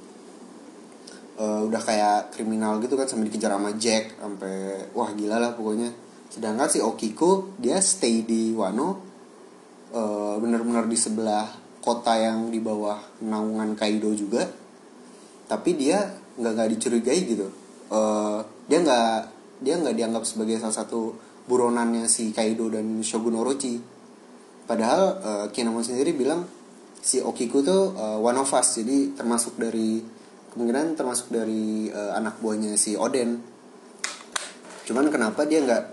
Eh, udah kayak kriminal gitu kan sampai dikejar sama Jack sampai wah gila lah pokoknya. Sedangkan si Okiko dia stay di Wano eh, benar-benar di sebelah kota yang di bawah naungan Kaido juga tapi dia nggak nggak dicurigai gitu Eh, dia nggak dia nggak dianggap sebagai salah satu buronannya si Kaido dan Shogun Orochi. Padahal eh, Kinemon sendiri bilang si Okiku tuh eh, one of us jadi termasuk dari kemungkinan termasuk dari eh, anak buahnya si Oden. Cuman kenapa dia nggak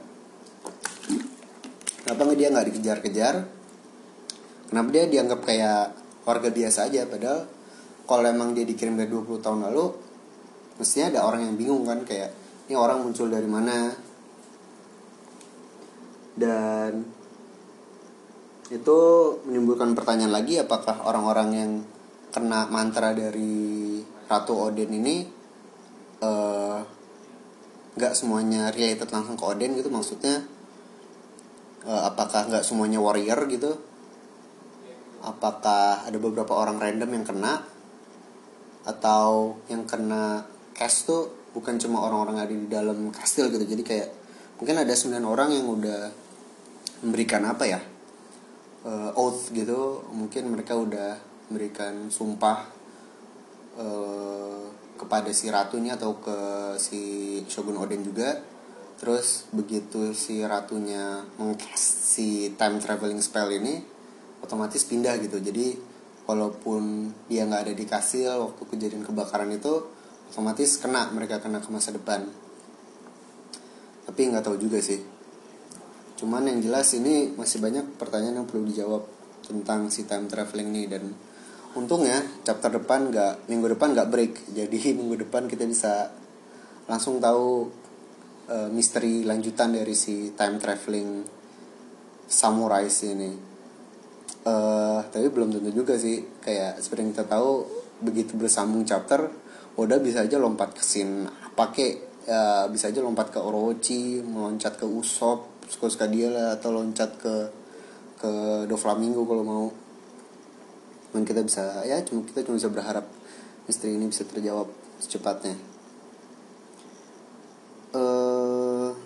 kenapa dia nggak dikejar-kejar? Kenapa dia dianggap kayak warga biasa aja? Padahal kalau emang dia dikirim dari 20 tahun lalu mestinya ada orang yang bingung kan kayak ini orang muncul dari mana? Dan itu menimbulkan pertanyaan lagi apakah orang-orang yang kena mantra dari Ratu Odin ini eh, nggak semuanya related langsung ke Odin gitu? Maksudnya eh, apakah nggak semuanya warrior gitu? Apakah ada beberapa orang random yang kena? Atau yang kena cast tuh bukan cuma orang-orang ada di dalam kastil gitu. Jadi kayak mungkin ada 9 orang yang udah memberikan apa ya eh, oath gitu. Mungkin mereka udah memberikan sumpah eh, kepada si ratunya atau ke si Shogun Oden juga. Terus begitu si ratunya mengcast si time traveling spell ini otomatis pindah gitu. Jadi walaupun dia nggak ada di kastil waktu kejadian kebakaran itu otomatis kena mereka kena ke masa depan. Tapi nggak tahu juga sih. Cuman yang jelas ini masih banyak pertanyaan yang perlu dijawab tentang si time traveling nih. Dan untungnya chapter depan nggak minggu depan nggak break. <laughs> Jadi minggu depan kita bisa langsung tahu eh, misteri lanjutan dari si time traveling samurai ini. Eh tapi belum tentu juga sih. Kayak seperti yang kita tahu begitu bersambung chapter Oda bisa aja lompat ke scene pakai ya, bisa aja lompat ke Orochi meloncat ke Usopp suka-suka dia lah atau loncat ke ke Doflamingo kalau mau. Dan kita bisa ya cuma kita cuma bisa berharap misteri ini bisa terjawab secepatnya. Eh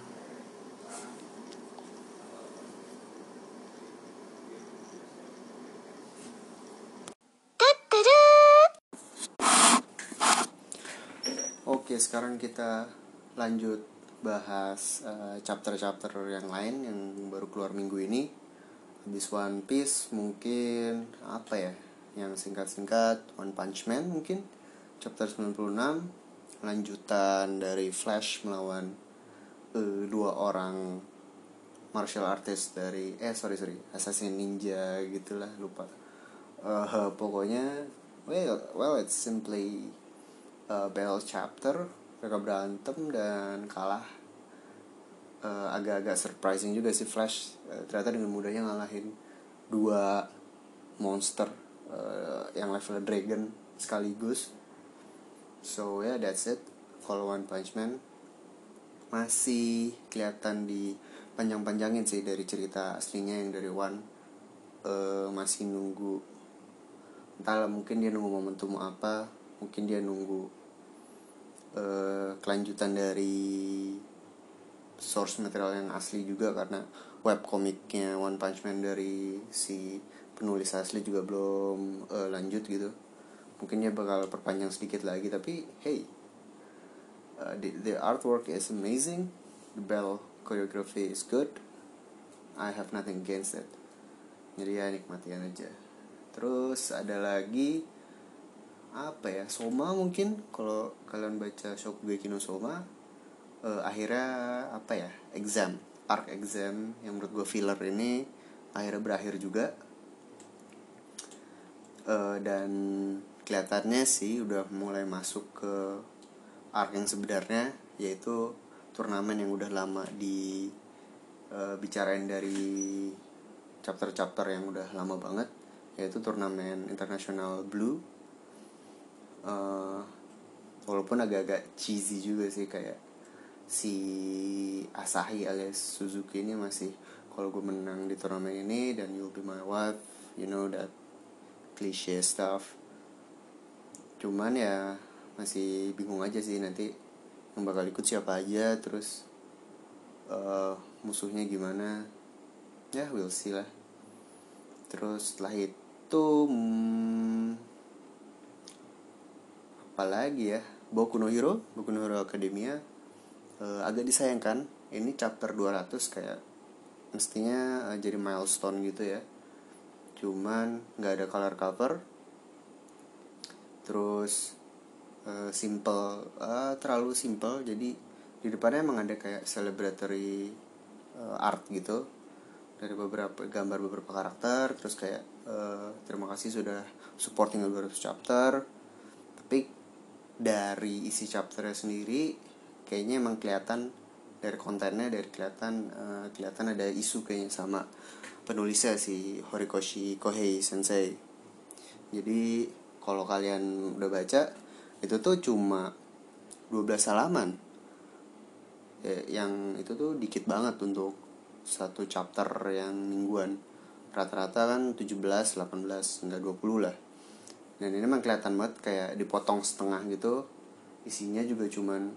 Oke, sekarang kita lanjut bahas eh, chapter-chapter yang lain yang baru keluar minggu ini. Habis One Piece mungkin apa ya? Yang singkat-singkat One Punch Man mungkin chapter 96 lanjutan dari Flash melawan eh, dua orang martial artist dari eh sorry sorry assassin ninja gitulah lupa uh, pokoknya well well it's simply a battle chapter mereka berantem dan kalah. Uh, agak-agak surprising juga sih Flash uh, ternyata dengan mudahnya ngalahin dua monster uh, yang level dragon sekaligus. So yeah that's it. Kalau One Punch Man. Masih kelihatan di panjang-panjangin sih dari cerita aslinya yang dari One. Uh, masih nunggu entahlah mungkin dia nunggu momentum apa mungkin dia nunggu uh, kelanjutan dari source material yang asli juga karena web komiknya One Punch Man dari si penulis asli juga belum uh, lanjut gitu. Mungkin dia bakal perpanjang sedikit lagi tapi hey uh, the, the artwork is amazing. The bell choreography is good. I have nothing against it. Jadi ya nikmatin aja. Terus ada lagi apa ya Soma mungkin. Kalau kalian baca Shokugeki no Soma uh, akhirnya apa ya exam arc exam yang menurut gue filler ini akhirnya berakhir juga. Uh, dan kelihatannya sih udah mulai masuk ke arc yang sebenarnya yaitu turnamen yang udah lama di uh, bicarain dari chapter-chapter yang udah lama banget yaitu turnamen internasional blue uh, walaupun agak-agak cheesy juga sih kayak si Asahi alias Suzuki ini masih kalau gue menang di turnamen ini dan you'll be my wife you know that cliche stuff. Cuman ya masih bingung aja sih nanti yang bakal ikut siapa aja terus uh, musuhnya gimana. Ya we'll see lah. Terus setelah itu hmm, apalagi ya? Boku no Hero Boku no Hero Academia. Uh, agak disayangkan ini chapter 200 kayak mestinya uh, jadi milestone gitu ya. Cuman nggak ada color cover. Terus uh, simple uh, terlalu simple. Jadi di depannya emang ada kayak celebratory uh, art gitu. Dari beberapa gambar beberapa karakter terus kayak uh, terima kasih sudah supporting 200 chapter. Tapi dari isi chapternya sendiri kayaknya emang kelihatan dari kontennya dari kelihatan uh, kelihatan ada isu kayaknya sama penulisnya si Horikoshi Kohei Sensei. Jadi kalau kalian udah baca itu tuh cuma 12 halaman. Ya, yang itu tuh dikit banget untuk satu chapter yang mingguan. Rata-rata kan 17, 18, enggak 20 lah dan ini memang kelihatan banget kayak dipotong setengah gitu. Isinya juga cuman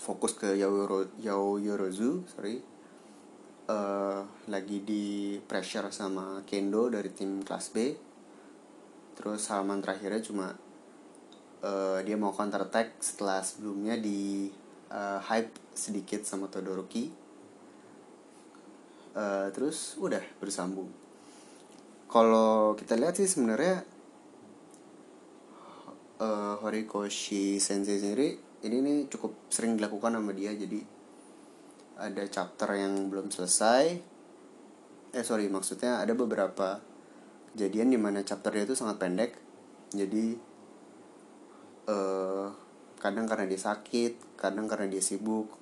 fokus ke Yaoyoro, Yaoyorozu sorry. Uh, lagi di pressure sama Kendo dari tim kelas B. Terus halaman terakhirnya cuma uh, dia mau counter attack setelah sebelumnya di uh, hype sedikit sama Todoroki. Uh, terus udah bersambung. Kalau kita lihat sih sebenarnya uh, Horikoshi Sensei sendiri ini nih cukup sering dilakukan sama dia. Jadi ada chapter yang belum selesai. Eh sorry maksudnya ada beberapa kejadian di mana chapter dia itu sangat pendek. Jadi uh, kadang karena dia sakit kadang karena dia sibuk.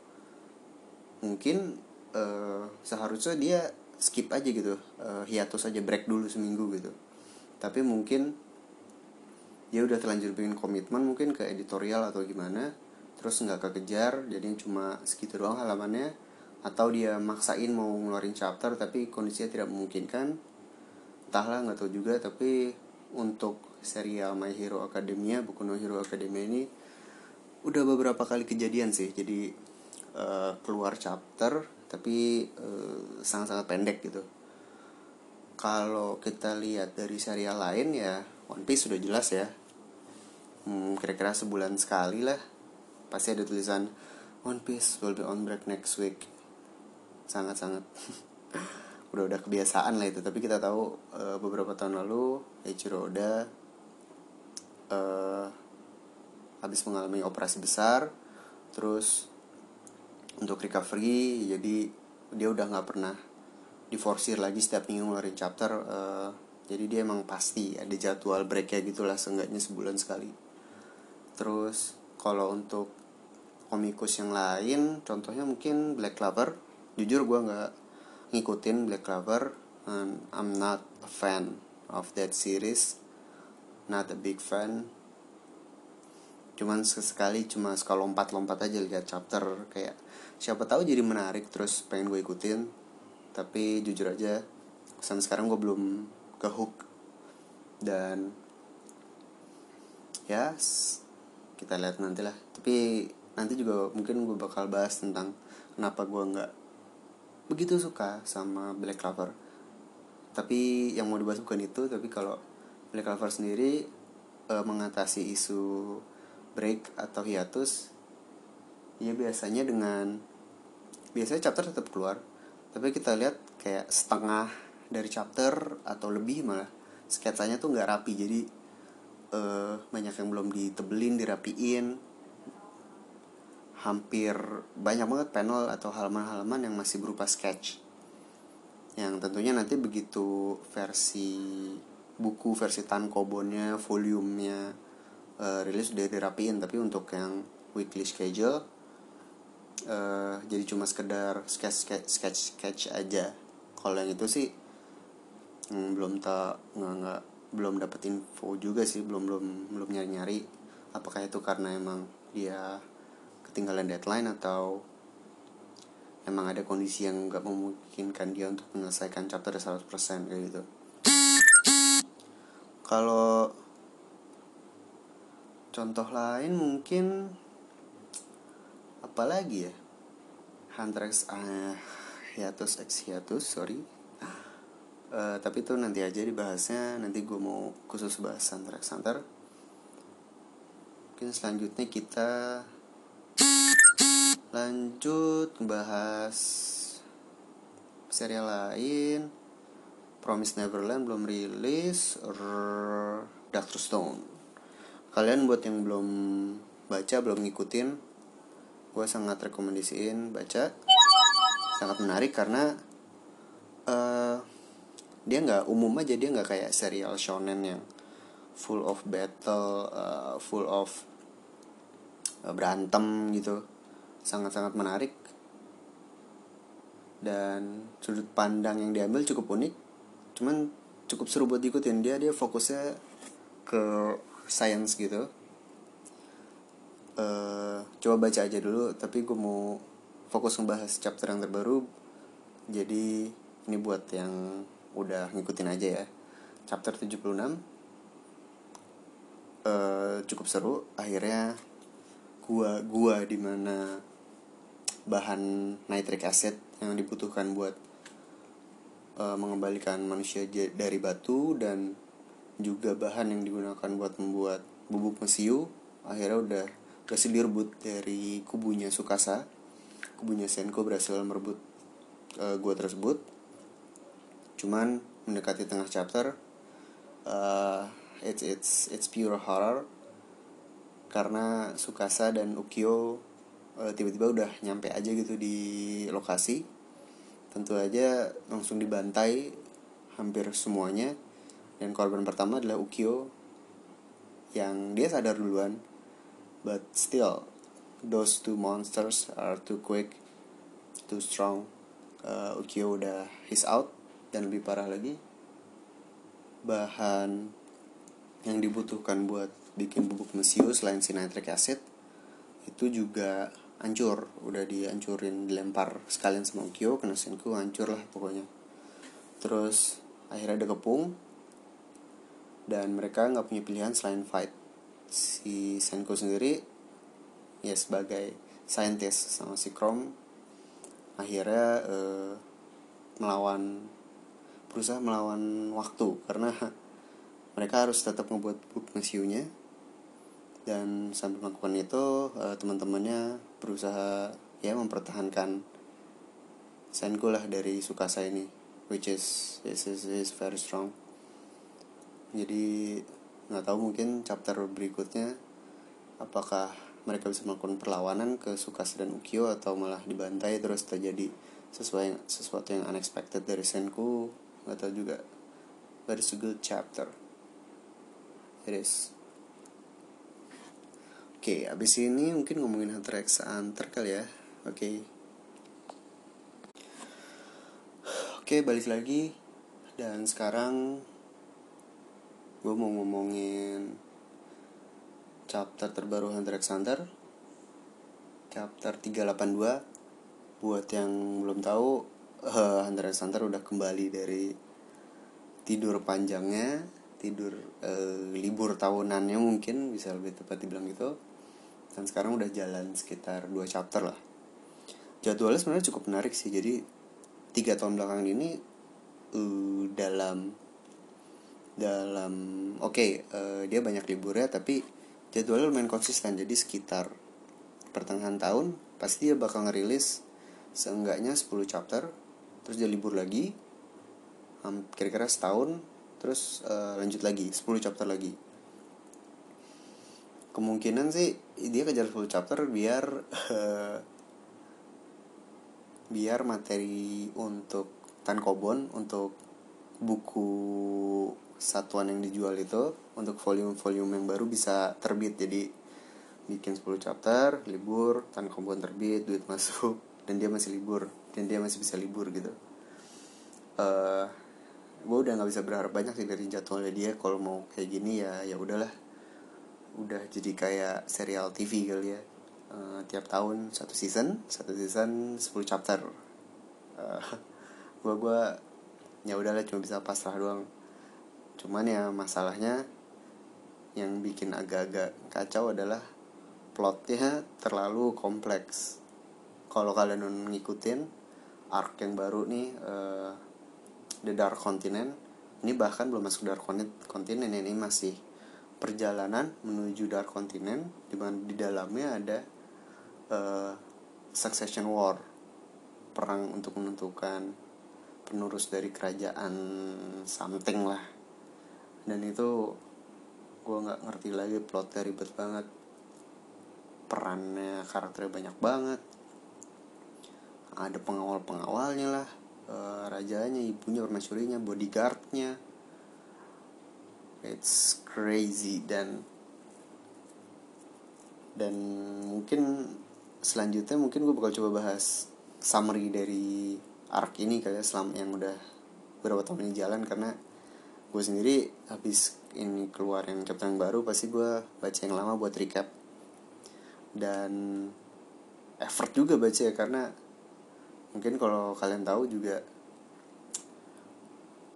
Mungkin uh, seharusnya dia skip aja gitu. Uh, hiatus aja break dulu seminggu gitu. Tapi mungkin dia udah terlanjur bikin komitmen mungkin ke editorial atau gimana terus nggak kekejar jadi cuma segitu doang halamannya atau dia maksain mau ngeluarin chapter tapi kondisinya tidak memungkinkan. Entahlah nggak tahu juga tapi untuk serial My Hero Academia buku No Hero Academia ini udah beberapa kali kejadian sih jadi uh, keluar chapter tapi uh, sangat-sangat pendek gitu. Kalau kita lihat dari serial lain ya One Piece sudah jelas ya hmm, kira-kira sebulan sekali lah. Pasti ada tulisan One Piece will be on break next week. Sangat-sangat. <laughs> Udah udah kebiasaan lah itu. Tapi kita tahu uh, beberapa tahun lalu Eiichiro Oda uh, habis mengalami operasi besar terus untuk recovery jadi dia udah nggak pernah diforsir lagi setiap minggu ngeluarin chapter uh, jadi dia emang pasti ada jadwal breaknya gitulah seenggaknya sebulan sekali terus kalau untuk komikus yang lain contohnya mungkin Black Clover. Jujur gue nggak ngikutin Black Clover and I'm not a fan of that series. Not a big fan. Cuman sesekali cuma suka lompat-lompat aja lihat chapter kayak siapa tahu jadi menarik terus pengen gue ikutin. Tapi jujur aja sampai sekarang gue belum ke hook. Dan ya kita lihat nanti lah tapi nanti juga mungkin gue bakal bahas tentang kenapa gue nggak begitu suka sama Black Clover. Tapi yang mau dibahas bukan itu tapi kalau Black Clover sendiri e, mengatasi isu break atau hiatus ya biasanya dengan biasanya chapter tetap keluar tapi kita lihat kayak setengah dari chapter atau lebih malah sketsanya tuh nggak rapi. Jadi e, banyak yang belum ditebelin dirapiin. Hampir banyak banget panel atau halaman-halaman yang masih berupa sketch. Yang tentunya nanti begitu versi buku versi tankobonnya volumenya uh, rilis udah dirapiin. Tapi untuk yang weekly schedule uh, jadi cuma sekedar sketch sketch sketch sketch aja. Kalau yang itu sih hmm, belum tak nggak nggak belum dapat info juga sih belum belum belum nyari nyari apakah itu karena emang dia ketinggalan deadline atau emang ada kondisi yang nggak memungkinkan dia untuk menyelesaikan chapter 100% kayak gitu. Kalau contoh lain mungkin apa lagi ya? Hunter x uh, hiatus x hiatus sorry uh, tapi itu nanti aja dibahasnya. Nanti gue mau khusus bahas Hunter x Hunter mungkin selanjutnya kita lanjut bahas serial lain. Promise Neverland belum rilis. Doctor Stone. Kalian buat yang belum baca belum ngikutin gue sangat rekomendasiin baca. Sangat menarik karena uh, dia nggak umum aja dia nggak kayak serial shonen yang full of battle uh, full of uh, berantem gitu. Sangat-sangat menarik. Dan sudut pandang yang diambil cukup unik. Cuman cukup seru buat diikutin. Dia dia fokusnya ke science gitu. Uh, coba baca aja dulu tapi gue mau fokus ngebahas chapter yang terbaru. Jadi ini buat yang udah ngikutin aja ya. Chapter 76 uh, cukup seru. Akhirnya gua gua di mana bahan nitric acid yang dibutuhkan buat uh, mengembalikan manusia dari batu dan juga bahan yang digunakan buat membuat bubuk mesiu akhirnya udah berhasil direbut dari kubunya Sukasa. Kubunya Senko berhasil merebut uh, gua tersebut cuman mendekati tengah chapter uh, it's it's it's pure horror. Karena Sukasa dan Ukyo uh, tiba-tiba udah nyampe aja gitu di lokasi. Tentu aja langsung dibantai hampir semuanya. Dan korban pertama adalah Ukyo yang dia sadar duluan. But still those two monsters are too quick too strong. Uh, Ukyo udah his out dan lebih parah lagi bahan yang dibutuhkan buat bikin bubuk mesiu selain si nitric acid itu juga hancur. Udah dihancurin dilempar sekalian sama Ukyo kena Senku hancur lah pokoknya. Terus akhirnya ada kepung dan mereka nggak punya pilihan selain fight. Si Senku sendiri ya sebagai scientist sama si Chrome akhirnya eh, melawan berusaha melawan waktu karena <laughs> mereka harus tetap membuat bubuk mesiunya dan sambil melakukan itu uh, teman-temannya berusaha ya mempertahankan Senku lah dari Sukasa ini which is is is, is very strong. Jadi nggak tahu mungkin chapter berikutnya apakah mereka bisa melakukan perlawanan ke Sukasa dan Ukyo atau malah dibantai terus terjadi sesuai sesuatu yang unexpected dari Senku nggak tahu juga. But it's a good chapter. It is. Oke okay, abis ini mungkin ngomongin Hunter x Hunter kali ya. Oke. Okay. oke okay, balik lagi. Dan sekarang gue mau ngomongin chapter terbaru Hunter x Hunter. Chapter 382 buat yang belum tahu uh, Hunter x Hunter udah kembali dari tidur panjangnya tidur uh, libur tahunannya mungkin bisa lebih tepat dibilang gitu. Dan sekarang udah jalan sekitar dua chapter lah. Jadwalnya sebenarnya cukup menarik sih jadi tiga tahun belakangan ini uh, dalam dalam oke okay, dia banyak liburnya tapi jadwalnya lumayan konsisten jadi sekitar pertengahan tahun pasti dia bakal ngerilis seenggaknya 10 chapter terus dia libur lagi kira-kira setahun terus uh, lanjut lagi 10 chapter lagi. Kemungkinan sih dia kejar 10 chapter biar uh, biar materi untuk tankobon untuk buku satuan yang dijual itu untuk volume-volume yang baru bisa terbit. Jadi bikin 10 chapter libur tankobon terbit duit masuk dan dia masih libur dan dia masih bisa libur gitu. Uh, eh, gue udah nggak bisa berharap banyak sih dari jadwalnya dia. Kalau mau kayak gini ya ya udahlah. Udah jadi kayak serial TV kali ya. Uh, tiap tahun satu season satu season 10 chapter. Uh, eh, <laughs> gue gue ya udahlah cuma bisa pasrah doang. Cuman ya masalahnya yang bikin agak-agak kacau adalah plotnya terlalu kompleks. Kalau kalian ngikutin arc yang baru nih uh, The Dark Continent. Ini bahkan belum masuk Dark Continent ini masih perjalanan menuju Dark Continent di di dalamnya ada uh, Succession War perang untuk menentukan penerus dari kerajaan something lah. Dan itu gue nggak ngerti lagi plotnya ribet banget. Perannya karakternya banyak banget ada pengawal pengawalnya lah. E, rajanya ibunya permaisurinya bodyguardnya. It's crazy. Dan dan mungkin selanjutnya mungkin gue bakal coba bahas summary dari arc ini kali ya selama yang udah beberapa tahun ini jalan. Karena gue sendiri habis ini keluar yang chapter yang baru pasti gue baca yang lama buat recap. Dan effort juga baca ya karena mungkin kalau kalian tahu juga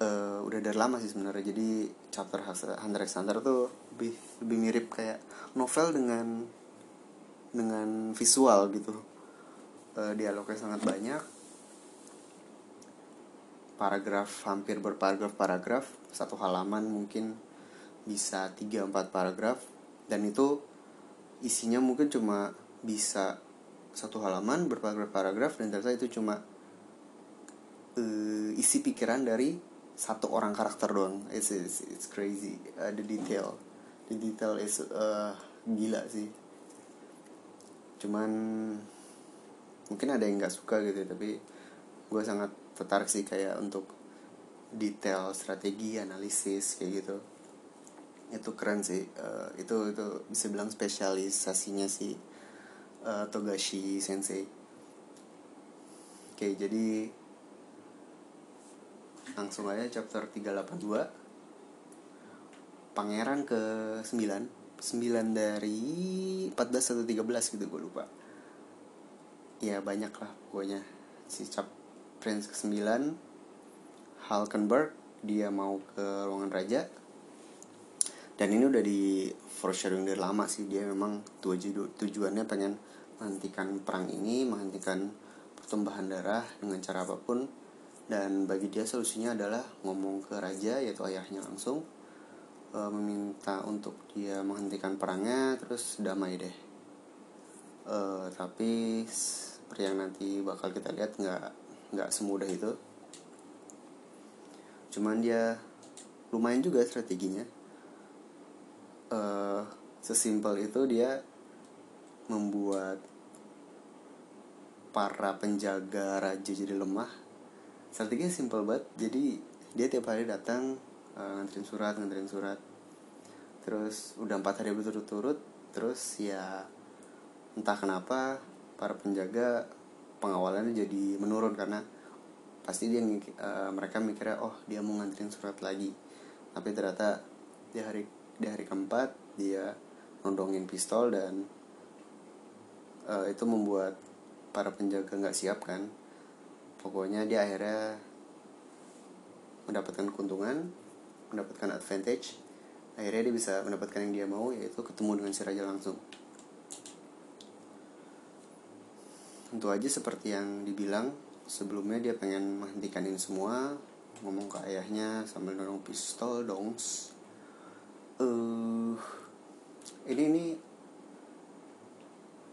uh, udah dari lama sih sebenarnya. Jadi chapter Hunter x Hunter tuh lebih lebih mirip kayak novel dengan dengan visual gitu. Uh, dialognya sangat banyak. Paragraf hampir berparagraf paragraf. Satu halaman mungkin bisa 3-4 paragraf. Dan itu isinya mungkin cuma bisa satu halaman berparagraf-paragraf dan ternyata itu cuma uh, isi pikiran dari satu orang karakter doang. It's it's, it's crazy. Uh, the detail. The detail is uh, gila sih. Cuman mungkin ada yang nggak suka gitu tapi gue sangat tertarik sih kayak untuk detail strategi analisis kayak gitu. Itu keren sih. Uh, itu itu bisa bilang spesialisasinya sih uh, Togashi Sensei. Oke, jadi langsung aja chapter 382. Pangeran ke 9 9 dari 14 atau 13 gitu gue lupa ya banyak lah pokoknya si cap prince ke 9 Halkenberg dia mau ke ruangan raja dan ini udah di foreshadowing dari lama sih dia memang tuju tujuannya pengen menghentikan perang ini menghentikan pertumbuhan darah dengan cara apa pun. Dan bagi dia solusinya adalah ngomong ke raja yaitu ayahnya langsung e, meminta untuk dia menghentikan perangnya terus damai deh. E, tapi seperti yang nanti bakal kita lihat nggak nggak semudah itu. Cuman dia lumayan juga strateginya. E, sesimpel itu dia membuat para penjaga raja jadi lemah. Strateginya simpel banget. Jadi dia tiap hari datang uh, nganterin surat nganterin surat. Terus udah empat hari berturut-turut terus ya entah kenapa para penjaga pengawalannya jadi menurun karena pasti dia uh, mereka mikirnya oh dia mau nganterin surat lagi. Tapi ternyata di hari di hari keempat dia nondongin pistol dan uh, itu membuat para penjaga nggak siap kan? Pokoknya dia akhirnya mendapatkan keuntungan mendapatkan advantage. Akhirnya dia bisa mendapatkan yang dia mau yaitu ketemu dengan si raja langsung. Tentu aja seperti yang dibilang sebelumnya dia pengen menghentikan ini semua ngomong ke ayahnya sambil dorong pistol dongs. Uh, ini ini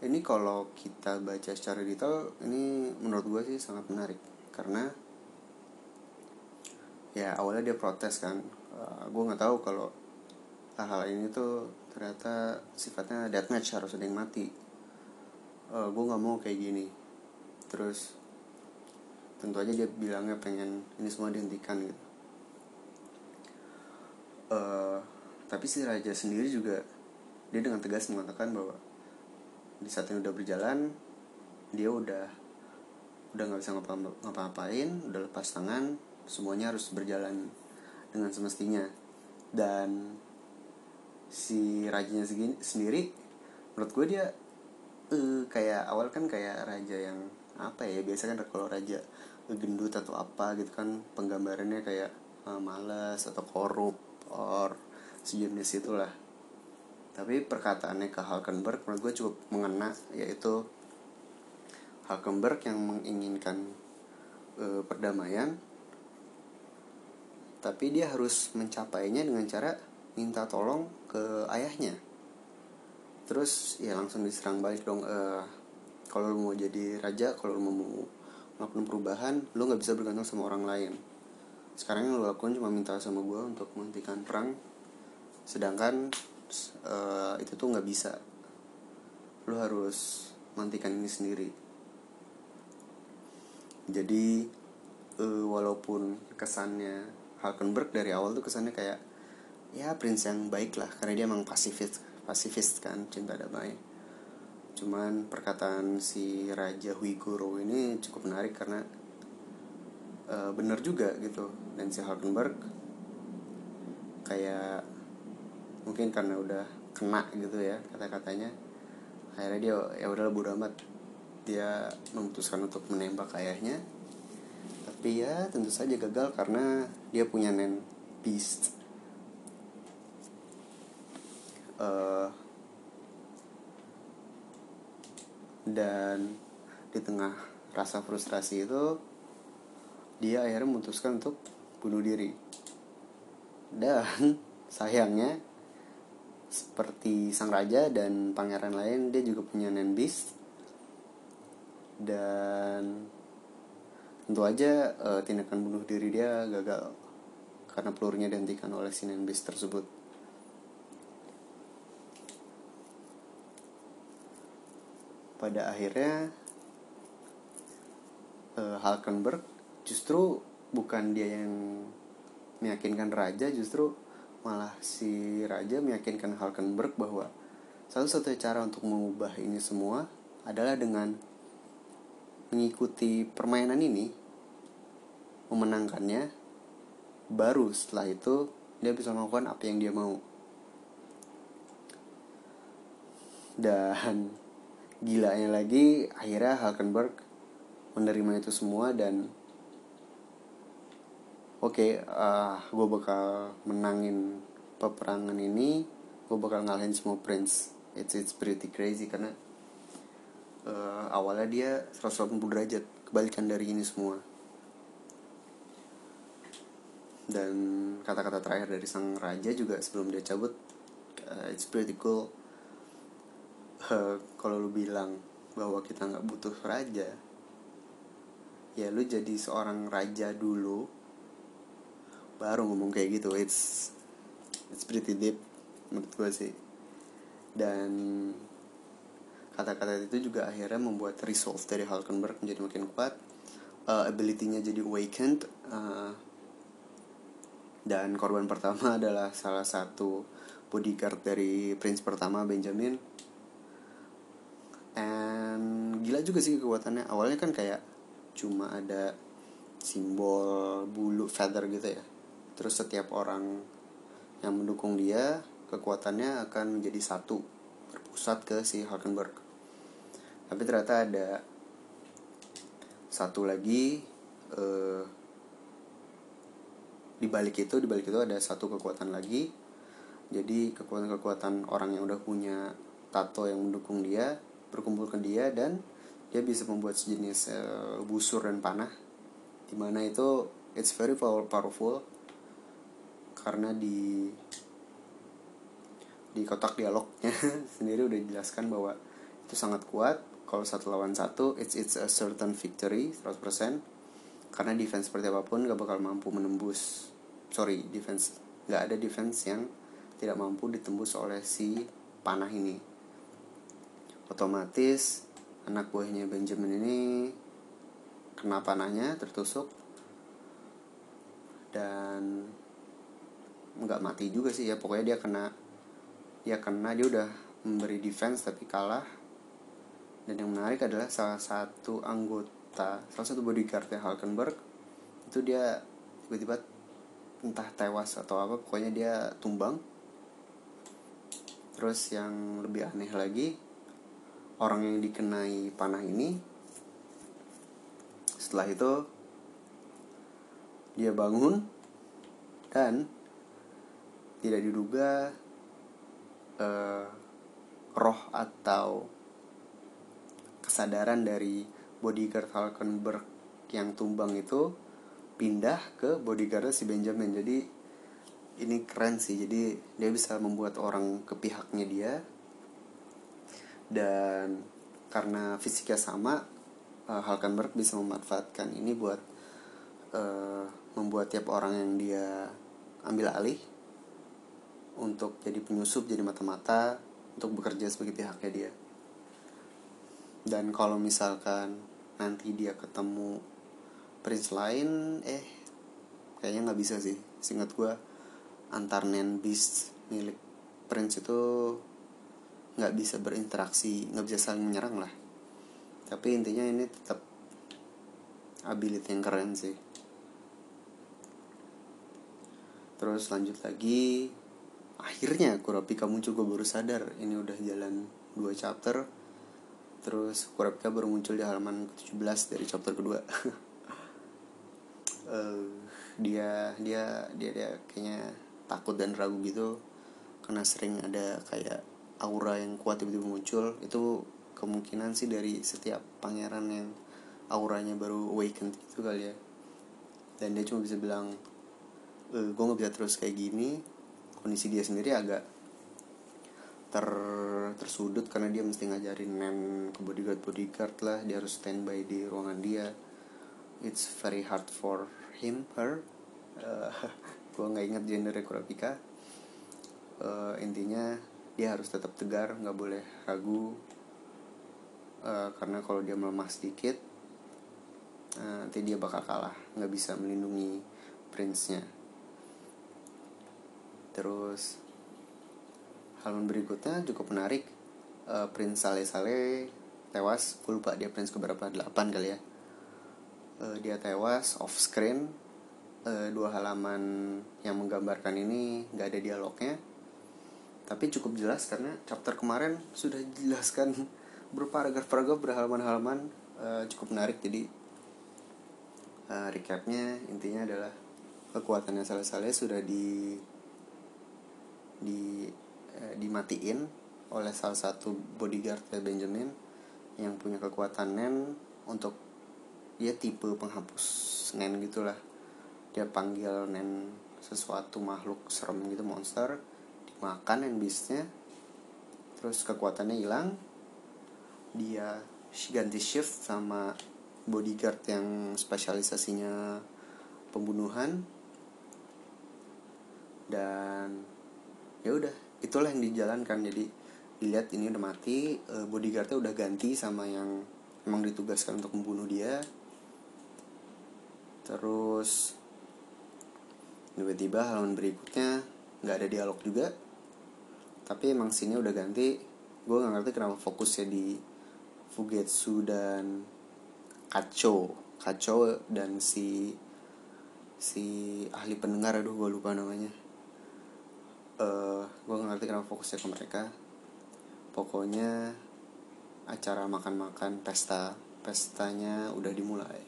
ini kalau kita baca secara detail ini menurut gue sih sangat menarik. Karena ya awalnya dia protes kan. Uh, gue nggak tahu kalau hal-hal ini tuh ternyata sifatnya deathmatch harus ada yang mati. Uh, gue nggak mau kayak gini. Terus tentu aja dia bilangnya pengen ini semua dihentikan gitu. Uh, tapi si raja sendiri juga dia dengan tegas mengatakan bahwa di saat ini udah berjalan dia udah udah nggak bisa ngapa-ngapain udah lepas tangan semuanya harus berjalan dengan semestinya. Dan si rajanya segini sendiri menurut gue dia uh, kayak awal kan kayak raja yang apa ya biasa kan kalau raja gendut atau apa gitu kan penggambarannya kayak uh, malas atau korup or sejenis itulah tapi perkataannya ke Halkenberg menurut gue cukup mengena yaitu Halkenberg yang menginginkan e, perdamaian tapi dia harus mencapainya dengan cara minta tolong ke ayahnya. Terus ya langsung diserang balik dong e, kalau lu mau jadi raja kalau lu mau melakukan perubahan lu nggak bisa bergantung sama orang lain. Sekarang yang lu lakukan cuma minta sama gue untuk menghentikan perang. Sedangkan uh, itu tuh nggak bisa. Lo harus mantikan ini sendiri. Jadi uh, walaupun kesannya Halkenberg dari awal tuh kesannya kayak ya prince yang baik lah karena dia emang pasifist pasifist kan cinta damai. Cuman perkataan si Raja Huigoro ini cukup menarik karena uh, bener juga gitu. Dan si Halkenberg kayak mungkin karena udah kena gitu ya kata-katanya. Akhirnya dia ya udah bodo amat. Dia memutuskan untuk menembak ayahnya. Tapi ya tentu saja gagal karena dia punya nen beast. Uh, dan di tengah rasa frustrasi itu dia akhirnya memutuskan untuk bunuh diri. Dan <laughs> sayangnya seperti sang raja dan pangeran lain dia juga punya nen beast dan tentu aja uh, tindakan bunuh diri dia gagal karena pelurunya dihentikan oleh si nen beast tersebut. Pada akhirnya uh, Halkenberg justru bukan dia yang meyakinkan raja justru malah si raja meyakinkan Halkenberg bahwa satu-satunya cara untuk mengubah ini semua adalah dengan mengikuti permainan ini memenangkannya baru setelah itu dia bisa melakukan apa yang dia mau. Dan gilanya lagi akhirnya Halkenberg menerima itu semua dan oke okay, uh, gue bakal menangin peperangan ini. Gue bakal ngalahin semua prince. It's it's pretty crazy karena uh, awalnya dia 180 derajat kebalikan dari ini semua. Dan kata-kata terakhir dari sang raja juga sebelum dia cabut uh, it's pretty cool. Uh, kalau lu bilang bahwa kita nggak butuh raja ya lu jadi seorang raja dulu baru ngomong kayak gitu. It's it's pretty deep menurut gue sih. Dan kata-kata itu juga akhirnya membuat resolve dari Hulkenberg menjadi makin kuat uh, ability-nya jadi awakened uh, dan korban pertama <laughs> adalah salah satu bodyguard dari prince pertama Benjamin. And gila juga sih kekuatannya. Awalnya kan kayak cuma ada simbol bulu feather gitu ya terus setiap orang yang mendukung dia kekuatannya akan menjadi satu berpusat ke si Hulkenberg. Tapi ternyata ada satu lagi uh, di balik itu di balik itu ada satu kekuatan lagi. Jadi kekuatan-kekuatan orang yang udah punya tato yang mendukung dia berkumpul ke dia dan dia bisa membuat sejenis uh, busur dan panah. Di mana itu it's very powerful karena di di kotak dialognya <laughs> sendiri udah dijelaskan bahwa itu sangat kuat. Kalau satu lawan satu it's it's a certain victory 100% karena defense seperti apa pun gak bakal mampu menembus sorry defense gak ada defense yang tidak mampu ditembus oleh si panah ini. Otomatis anak buahnya Benjamin ini kena panahnya tertusuk. Dan nggak mati juga sih ya. Pokoknya dia kena dia kena dia udah memberi defense tapi kalah. Dan yang menarik adalah salah satu anggota salah satu bodyguard ya Hulkenberg itu dia tiba-tiba entah tewas atau apa pokoknya dia tumbang. Terus yang lebih aneh lagi orang yang dikenai panah ini setelah itu dia bangun dan tidak diduga uh, roh atau kesadaran dari bodyguard Falkenberg yang tumbang itu pindah ke bodyguard si Benjamin. Jadi ini keren sih. Jadi dia bisa membuat orang ke pihaknya dia. Dan karena fisiknya sama uh, Hulkenberg bisa memanfaatkan ini buat uh, membuat tiap orang yang dia ambil alih untuk jadi penyusup jadi mata-mata untuk bekerja sebagai pihaknya dia. Dan kalau misalkan nanti dia ketemu prince lain eh kayaknya nggak bisa sih. Singkat gue antar nen beast milik prince itu nggak bisa berinteraksi nggak bisa saling menyerang lah. Tapi intinya ini tetap ability yang keren sih. Terus lanjut lagi akhirnya Kurapika muncul gue baru sadar ini udah jalan dua chapter. Terus Kurapika baru muncul di halaman ke-17 dari chapter kedua. Uh, <laughs> dia dia dia dia kayaknya takut dan ragu gitu. Karena sering ada kayak aura yang kuat tiba-tiba muncul. Itu kemungkinan sih dari setiap pangeran yang auranya baru awakened gitu kali ya. Dan dia cuma bisa bilang e, gue nggak bisa terus kayak gini kondisi dia sendiri agak ter tersudut karena dia mesti ngajarin nen ke bodyguard bodyguard lah. Dia harus standby di ruangan dia. It's very hard for him her. <laughs> Uh, gue nggak ingat gender Kurapika uh, intinya dia harus tetap tegar nggak boleh ragu. Uh, karena kalau dia melemah sedikit uh, nanti dia bakal kalah. Nggak bisa melindungi prince-nya terus halaman berikutnya cukup menarik. Uh, Prince Saleh Saleh tewas gue lupa dia Prince keberapa 8 kali ya. Uh, dia tewas off screen. Uh, dua halaman yang menggambarkan ini nggak ada dialognya. Tapi cukup jelas karena chapter kemarin sudah dijelaskan <laughs> berparagraf-paragraf berhalaman-halaman. Uh, cukup menarik. Jadi uh, recapnya intinya adalah kekuatannya Saleh sudah di di eh, dimatiin oleh salah satu bodyguard Benjamin yang punya kekuatan nen untuk dia tipe penghapus nen gitulah. Dia panggil nen sesuatu makhluk serem gitu monster. Dimakan nen beastnya. Terus kekuatannya hilang. Dia ganti shift sama bodyguard yang spesialisasinya pembunuhan. Dan ya udah itulah yang dijalankan. Jadi dilihat ini udah mati uh, bodyguardnya udah ganti sama yang emang ditugaskan untuk membunuh dia. Terus tiba-tiba halaman berikutnya nggak ada dialog juga. Tapi emang sini udah ganti. Gue nggak ngerti kenapa fokusnya di Fugetsu dan Kacho. Kacho dan si si ahli pendengar. Aduh gue lupa namanya. Uh, gue ngerti kenapa fokusnya ke mereka. Pokoknya acara makan-makan pesta pestanya udah dimulai.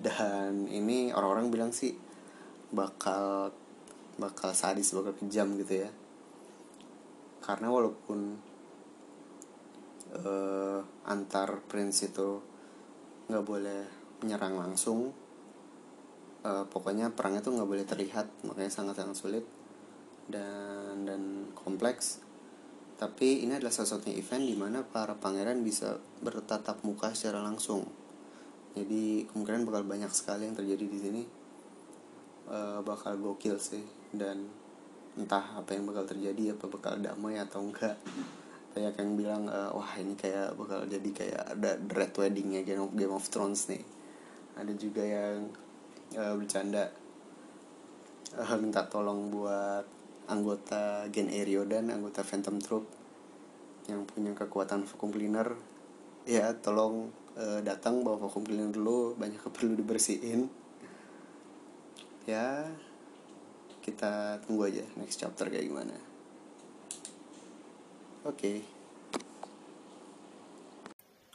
Dan ini orang-orang bilang sih bakal bakal sadis bakal kejam gitu ya. Karena walaupun uh, antar prince itu nggak boleh menyerang langsung uh, pokoknya perangnya tuh nggak boleh terlihat makanya sangat sangat sulit dan dan kompleks. Tapi ini adalah salah satunya event di mana para pangeran bisa bertatap muka secara langsung. Jadi kemungkinan bakal banyak sekali yang terjadi di sini. Uh, bakal gokil sih. Dan entah apa yang bakal terjadi apa bakal damai atau enggak. Kayak yang bilang uh, wah ini kayak bakal jadi kayak ada red weddingnya Game of Game of Thrones nih. Ada juga yang uh, bercanda. Uh, minta tolong buat anggota Gen Erio dan anggota Phantom Troop yang punya kekuatan vacuum cleaner. Ya tolong uh, datang bawa vacuum cleaner dulu banyak perlu dibersihin. Ya kita tunggu aja next chapter kayak gimana. Oke. Okay.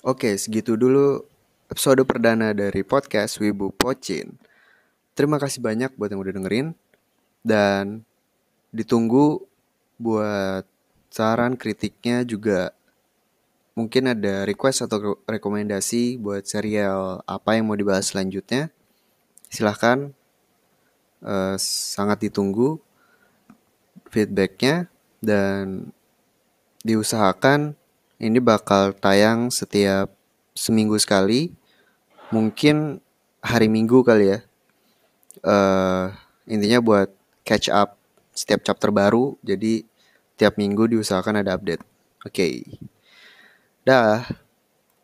oke okay, segitu dulu episode perdana dari podcast Wibu Pocin. Terima kasih banyak buat yang udah dengerin dan ditunggu buat saran kritiknya juga. Mungkin ada request atau rekomendasi buat serial apa yang mau dibahas selanjutnya silahkan uh, sangat ditunggu feedbacknya dan diusahakan ini bakal tayang setiap seminggu sekali mungkin hari minggu kali ya. Uh, intinya buat catch up setiap chapter baru jadi tiap minggu diusahakan ada update oke okay. dah